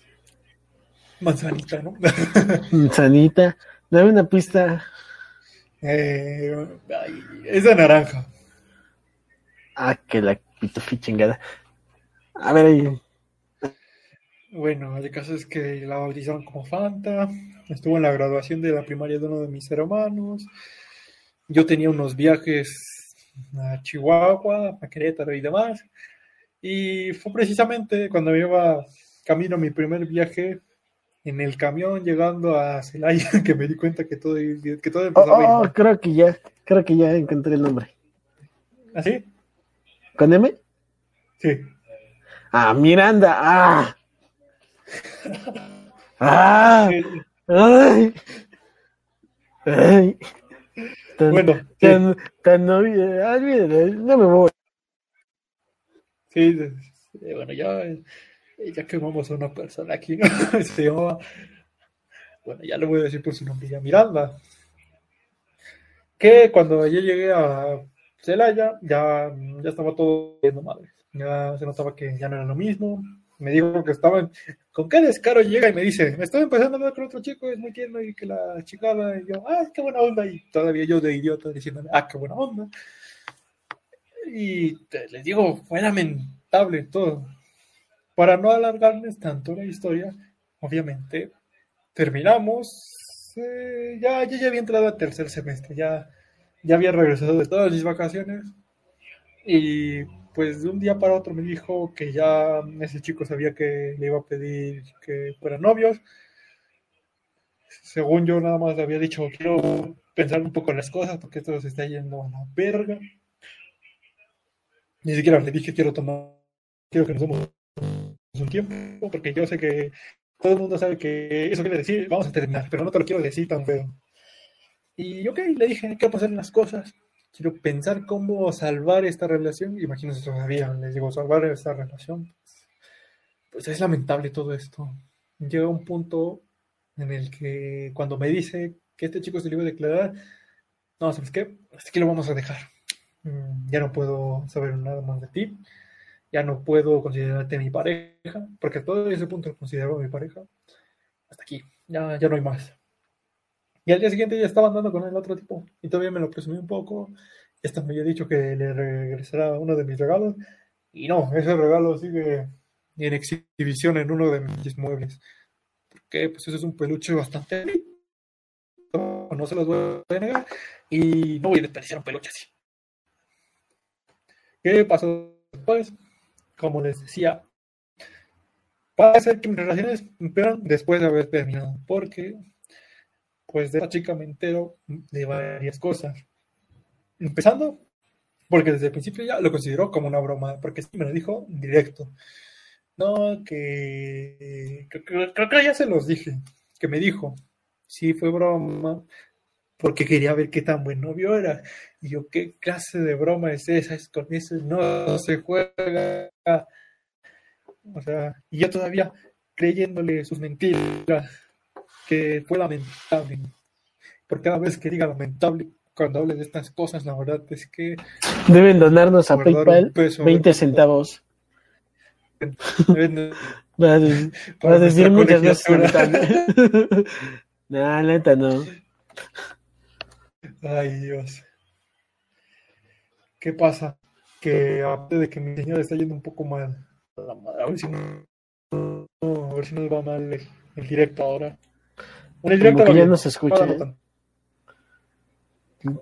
Manzanita, ¿no? Manzanita. Dame una pista. Eh, es de naranja. Ah, que la pito chingada. A ver ahí. Bueno, el caso es que la bautizaron como Fanta. Estuvo en la graduación de la primaria de uno de mis hermanos. Yo tenía unos viajes a Chihuahua, a Querétaro y demás. Y fue precisamente cuando me iba camino a mi primer viaje en el camión llegando a Celaya que me di cuenta que todo, que todo empezaba oh, creo que ya, creo que ya encontré el nombre. ¿Así? ¿Ah, ¿Con M? Sí. Ah, Miranda, ah. Ah. Ay. Ay. bueno, tan, tan no, no me voy. Sí, bueno, ya ya quemamos a una persona aquí, ¿no? Se llamaba, bueno, ya le voy a decir por su nombre, ya Miranda. Que cuando yo llegué a Celaya, ya, ya estaba todo viendo madre. Ya se notaba que ya no era lo mismo. Me dijo que estaban, con qué descaro llega y me dice, me estoy empezando a ver con otro chico, es muy tierno y que la chicada, y yo, ah, qué buena onda. Y todavía yo de idiota diciéndome, ah, qué buena onda. Y les digo, fue lamentable todo. Para no alargarles tanto la historia, obviamente terminamos. Eh, ya, ya había entrado al tercer semestre, ya, ya había regresado de todas mis vacaciones. Y pues de un día para otro me dijo que ya ese chico sabía que le iba a pedir que fueran novios. Según yo nada más le había dicho, quiero pensar un poco en las cosas porque esto se está yendo a la verga. Ni siquiera le dije quiero tomar, quiero que nos demos un tiempo, porque yo sé que todo el mundo sabe que eso quiere decir, vamos a terminar, pero no te lo quiero decir tan feo. Y ok, le dije, quiero pasar las cosas, quiero pensar cómo salvar esta relación, imagínense todavía, les digo, salvar esta relación. Pues es lamentable todo esto. Llega un punto en el que cuando me dice que este chico se le iba a declarar, no, ¿sabes qué? Hasta aquí lo vamos a dejar. Mm, ya no puedo saber nada más de ti ya no puedo considerarte mi pareja, porque todo ese punto lo considero mi pareja. Hasta aquí, ya, ya no hay más. Y al día siguiente ya estaba andando con el otro tipo, y todavía me lo presumí un poco. Esta me había dicho que le regresará uno de mis regalos, y no, ese regalo sigue en exhibición en uno de mis muebles. Porque pues eso es un peluche bastante no se los voy a negar, y no voy a desperdiciar un peluche así. ¿Qué pasó después? como les decía, ser que mis relaciones empeoran después de haber terminado, porque pues de esta chica me entero de varias cosas. Empezando, porque desde el principio ya lo consideró como una broma, porque sí me lo dijo directo. no, que creo, que ya se los dije, que me dijo, sí, fue broma, porque quería ver qué tan buen novio era. Y yo, ¿qué clase de broma es esa? Es no se juega. O sea, y yo todavía creyéndole sus mentiras, que fue lamentable. Por cada vez que diga lamentable, cuando hable de estas cosas, la verdad es que... Deben donarnos a PayPal 20 centavos. Para, decir muchas veces no, neta no. Ay, Dios. ¿Qué pasa? Que aparte de que mi señora está yendo un poco mal, a ver si no, a ver si nos va mal el, directo ahora. Directo Como que ya no se escucha. ¿eh?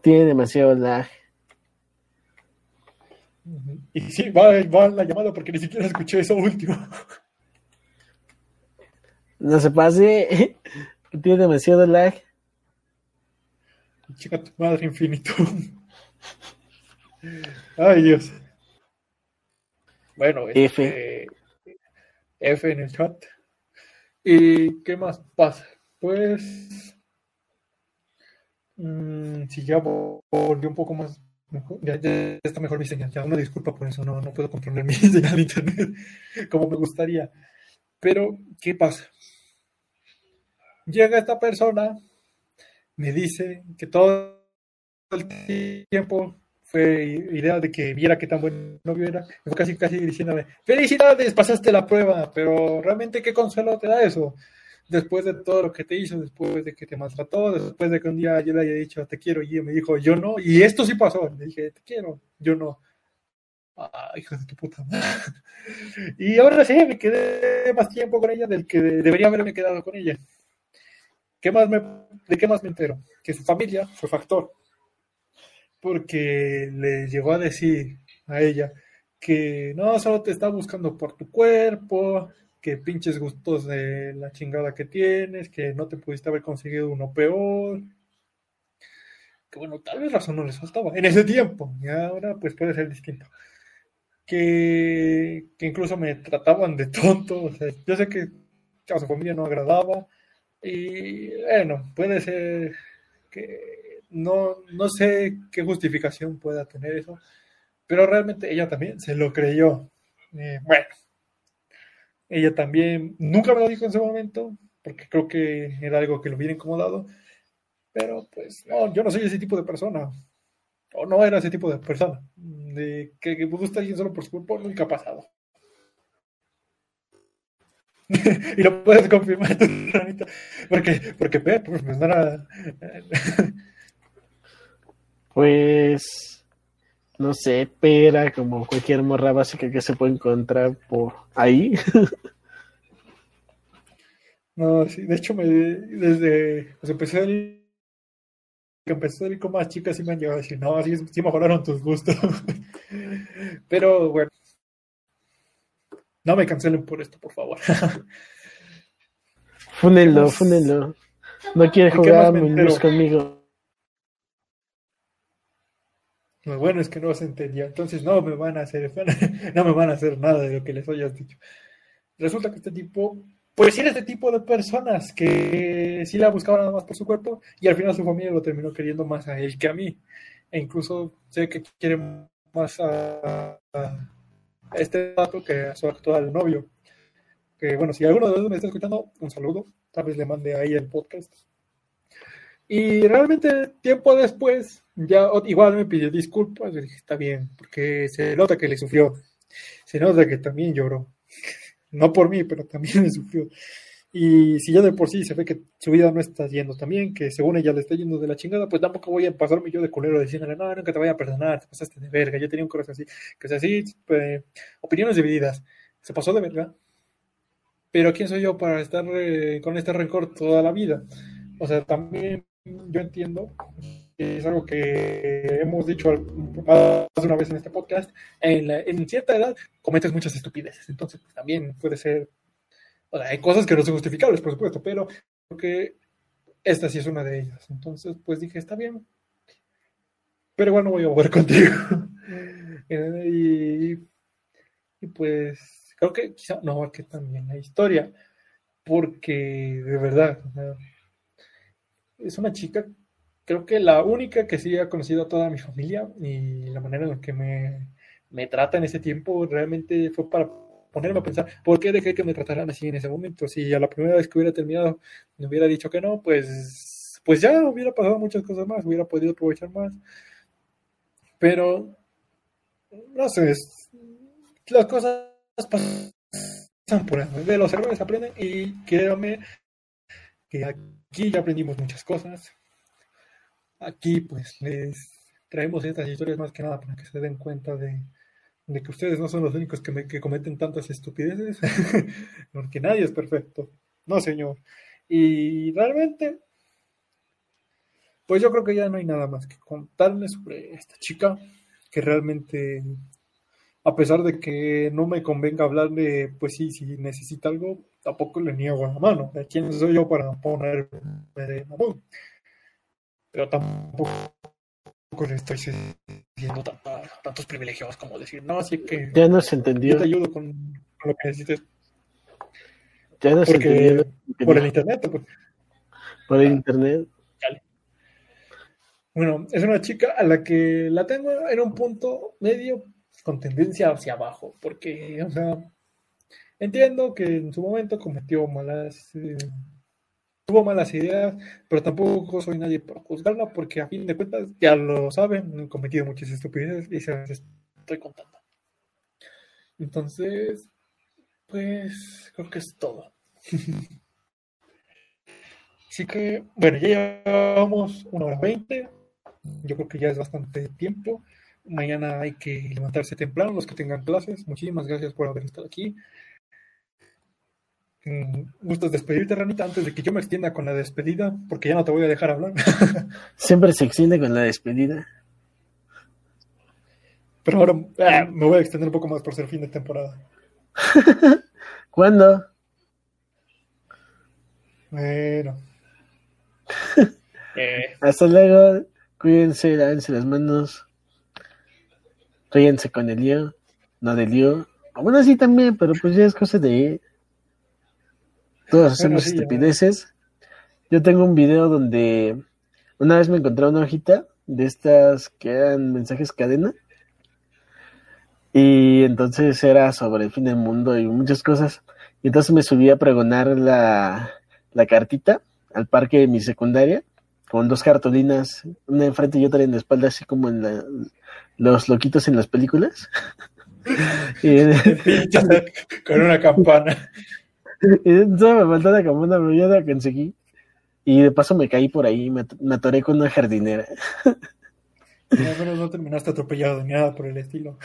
Tiene demasiado lag. Y sí, va, va la llamada porque ni siquiera escuché eso último. No se pase. Tiene demasiado lag. Chica tu madre infinito. Ay, Dios. Bueno, F. Este, F en el chat. ¿Y qué más pasa? Pues. Mmm, si ya volvió un poco más. ya, está mejor mi señal. Ya una disculpa por eso. No, no puedo controlar mi señal de internet como me gustaría. Pero, ¿qué pasa? Llega esta persona me dice que todo el tiempo fue idea de que viera qué tan buen novio era. Fue casi, casi diciéndome, felicidades, pasaste la prueba, pero realmente qué consuelo te da eso. Después de todo lo que te hizo, después de que te maltrató, después de que un día yo le haya dicho te quiero y me dijo yo no, y esto sí pasó. Le dije te quiero, yo no. Ah, hijo de tu puta madre. Y ahora sí, me quedé más tiempo con ella del que debería haberme quedado con ella. ¿Qué más me, ¿De qué más me entero? Que su familia fue factor. Porque le llegó a decir a ella que no, solo te está buscando por tu cuerpo, que pinches gustos de la chingada que tienes, que no te pudiste haber conseguido uno peor. Que bueno, tal vez razón no les faltaba en ese tiempo, y ahora pues puede ser distinto. Que, que incluso me trataban de tonto, o sea, yo sé que a su familia no agradaba, y bueno, puede ser que no, no sé qué justificación pueda tener eso, pero realmente ella también se lo creyó. Eh, bueno, ella también nunca me lo dijo en ese momento, porque creo que era algo que lo hubiera incomodado, pero pues no, yo no soy ese tipo de persona, o no era ese tipo de persona, de que, que gusta alguien solo por su cuerpo, nunca ha pasado. y lo puedes confirmar tú, Porque, porque pues, pues no Pues no sé, pera como cualquier morra básica que se puede encontrar por ahí. no, sí, de hecho me desde pues, empecé a que empecé a salir con más chicas y me han llegado a decir, no, sí, sí mejoraron tus gustos. Pero bueno, no me cancelen por esto, por favor. Fúnenlo, fúnenlo. No quiere jugar Muñoz conmigo. Lo bueno es que no se entendía. Entonces no me van a hacer no me van a hacer nada de lo que les hayas dicho. Resulta que este tipo, pues era este tipo de personas que sí la buscaban nada más por su cuerpo y al final su familia lo terminó queriendo más a él que a mí. E incluso sé que quiere más a este dato que a su actual novio. Que bueno, si alguno de ustedes me está escuchando, un saludo. Tal vez le mande ahí el podcast. Y realmente, tiempo después, ya igual me pidió disculpas. Y dije, está bien, porque se nota que le sufrió. Se nota que también lloró. No por mí, pero también le sufrió. Y si ya de por sí se ve que su vida no está yendo también, que según ella le está yendo de la chingada, pues tampoco voy a pasarme yo de culero diciéndole, no, nunca te voy a perdonar, te pasaste de verga, yo tenía un corazón así, que es así, pues, opiniones divididas, se pasó de verga, pero ¿quién soy yo para estar eh, con este rencor toda la vida? O sea, también yo entiendo, es algo que hemos dicho más de una vez en este podcast, en, en cierta edad cometes muchas estupideces, entonces pues, también puede ser hay cosas que no son justificables, por supuesto, pero que esta sí es una de ellas. Entonces, pues dije, está bien. Pero bueno, voy a jugar contigo. y, pues creo que quizá no abarque también la historia, porque de verdad, es una chica, creo que la única que sí ha conocido a toda mi familia y la manera en la que me, me trata en ese tiempo realmente fue para ponerme a pensar, ¿por qué dejé que me trataran así en ese momento? Si a la primera vez que hubiera terminado me hubiera dicho que no, pues, pues ya hubiera pasado muchas cosas más, hubiera podido aprovechar más. Pero, no sé, las cosas pasan por eso. De los errores aprenden y créanme que aquí ya aprendimos muchas cosas. Aquí pues les traemos estas historias más que nada para que se den cuenta de, que ustedes no son los únicos que, me, que cometen tantas estupideces, porque nadie es perfecto. No, señor. Y realmente, pues yo creo que ya no hay nada más que contarles sobre esta chica, que realmente, a pesar de que no me convenga hablarle, pues sí, si necesita algo, tampoco le niego la mano. ¿Quién soy yo para ponerme de mamón? Pero tampoco le estoy diciendo tantos privilegios como decir, no, así que. Ya no se entendió. Yo te ayudo con, lo que necesites. Ya no se entendió. Por el internet. Pues. Por el internet. Bueno, es una chica a la que la tengo en un punto medio con tendencia hacia abajo, porque, o sea, entiendo que en su momento cometió malas eh, tuvo malas ideas, pero tampoco soy nadie para juzgarla porque a fin de cuentas ya lo saben, han cometido muchas estupideces y se las estoy contando. Entonces, pues creo que es todo. Así que, bueno, ya llevamos una hora veinte. Yo creo que ya es bastante tiempo. Mañana hay que levantarse temprano los que tengan clases. Muchísimas gracias por haber estado aquí. Mm, ¿Gustas despedirte, Ranita, antes de que yo me extienda con la despedida? Porque ya no te voy a dejar hablar. Siempre se extiende con la despedida. Pero ahora ah, me voy a extender un poco más por ser fin de temporada. ¿Cuándo? Bueno. Eh. Hasta luego. Cuídense, lávense las manos. Ríense con el lío. No del lío. Bueno, sí también, pero pues ya es cosa de todos hacemos estupideces. Yo tengo un video donde una vez me encontré una hojita de estas que eran mensajes cadena. Y entonces era sobre el fin del mundo y muchas cosas. Y entonces me subí a pregonar la, la cartita al parque de mi secundaria con dos cartulinas, una enfrente y otra en la espalda, así como en la, los loquitos en las películas. y, con una campana. Y me faltó la campana, pero ya la conseguí. Y de paso me caí por ahí, me, me atoré con una jardinera. menos no terminaste atropellado ni nada por el estilo.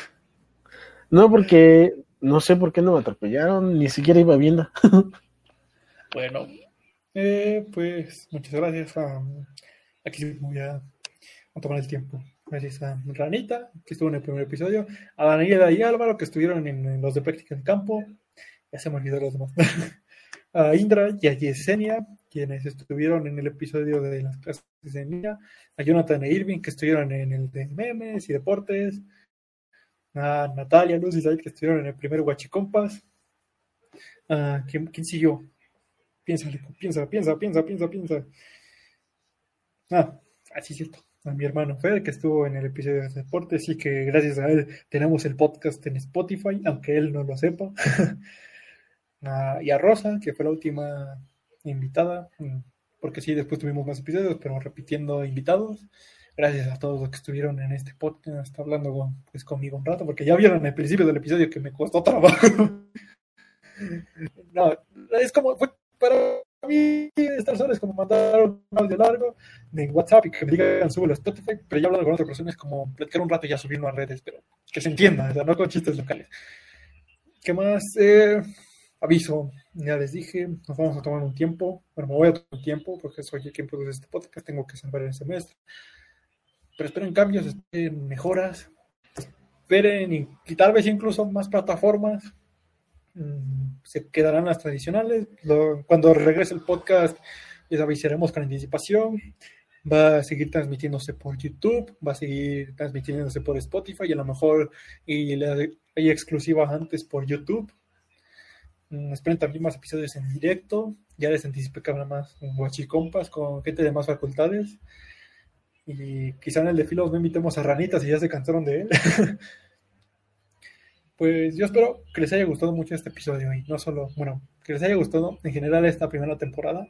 No, porque no sé por qué no me atropellaron, ni siquiera iba viendo. bueno, eh, pues muchas gracias. A, aquí voy a, a, tomar el tiempo. Gracias a Ranita, que estuvo en el primer episodio, a Daniela y Álvaro, que estuvieron en los de práctica en campo, ya se me olvidó los demás. a Indra y a Yesenia, quienes estuvieron en el episodio de las clases de niña, a Jonathan e Irving, que estuvieron en el de memes y deportes, a Natalia, Luz y Said, que estuvieron en el primer Huachicompas. Uh, ¿quién, ¿Quién siguió? Piensa, piensa, piensa, piensa, piensa, piensa. Ah, así es cierto. A mi hermano Fede, que estuvo en el episodio de deportes, y que gracias a él tenemos el podcast en Spotify, aunque él no lo sepa. y a Rosa, que fue la última invitada, mm, porque sí, después tuvimos más episodios, pero repitiendo invitados. Gracias a todos los que estuvieron en este podcast, hablando pues, conmigo un rato, porque ya vieron el principio del episodio que me costó trabajo. no, es como, fue para mí estas horas como mandar un audio largo de WhatsApp y que me digan sube a Spotify, pero ya hablando con otras personas como platicar un rato y ya subirlo a redes, pero que se entienda, no con chistes locales. ¿Qué más? Eh, aviso, ya les dije, nos vamos a tomar un tiempo. Bueno, me voy a tomar un tiempo porque soy quien produce este podcast, tengo que salvar el semestre. Pero esperen cambios, esperen mejoras, esperen y, tal vez incluso más plataformas. Mm, se quedarán las tradicionales. cuando regrese el podcast, les avisaremos con anticipación. Va a seguir transmitiéndose por YouTube, va a seguir transmitiéndose por Spotify y a lo mejor y hay exclusivas antes por YouTube esperen también más episodios en directo. Ya les anticipé que habrá más guachicompas con gente de más facultades. Y quizá en el de filos no invitemos a ranitas y ya se cansaron de él. pues yo espero que les haya gustado mucho este episodio y no solo, bueno, que les haya gustado en general esta primera temporada.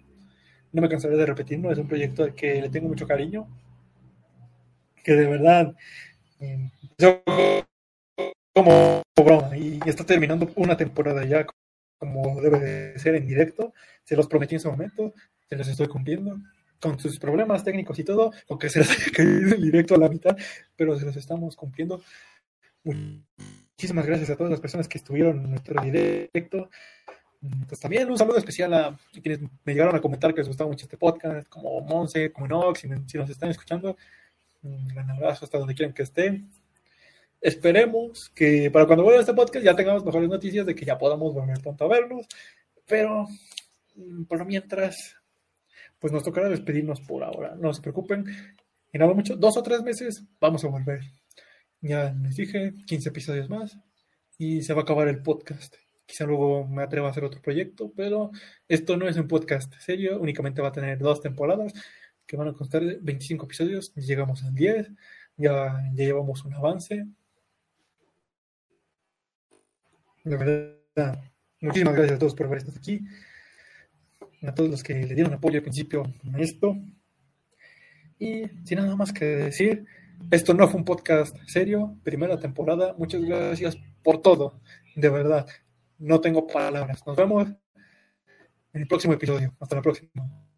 No me cansaré de repetirlo, es un proyecto al que le tengo mucho cariño. Que de verdad, mm, yo como broma y está terminando una temporada ya como debe de ser en directo. Se los prometí en su momento, se los estoy cumpliendo con sus problemas técnicos y todo, aunque se les haya caído en directo a la mitad, pero se los estamos cumpliendo. Muchísimas gracias a todas las personas que estuvieron en nuestro directo. Pues también un saludo especial a quienes me llegaron a comentar que les gustaba mucho este podcast, como Monse, como Nox, si, si nos están escuchando. Un gran abrazo hasta donde quieran que estén. Esperemos que para cuando vuelva este podcast ya tengamos mejores noticias de que ya podamos volver pronto a vernos. Pero mm, por mientras, pues nos tocará despedirnos por ahora. No se preocupen. En nada mucho, dos o tres meses vamos a volver. Ya les dije, 15 episodios más y se va a acabar el podcast. Quizá luego me atreva a hacer otro proyecto, pero esto no es un podcast serio, únicamente va a tener dos temporadas que van a constar de 25 episodios. Llegamos a 10, ya, ya llevamos un avance. De verdad, muchísimas gracias a todos por haber estado aquí. A todos los que le dieron apoyo al principio a esto. Y sin nada más que decir, esto no fue un podcast serio, primera temporada. Muchas gracias por todo, de verdad. No tengo palabras. Nos vemos en el próximo episodio. Hasta la próxima.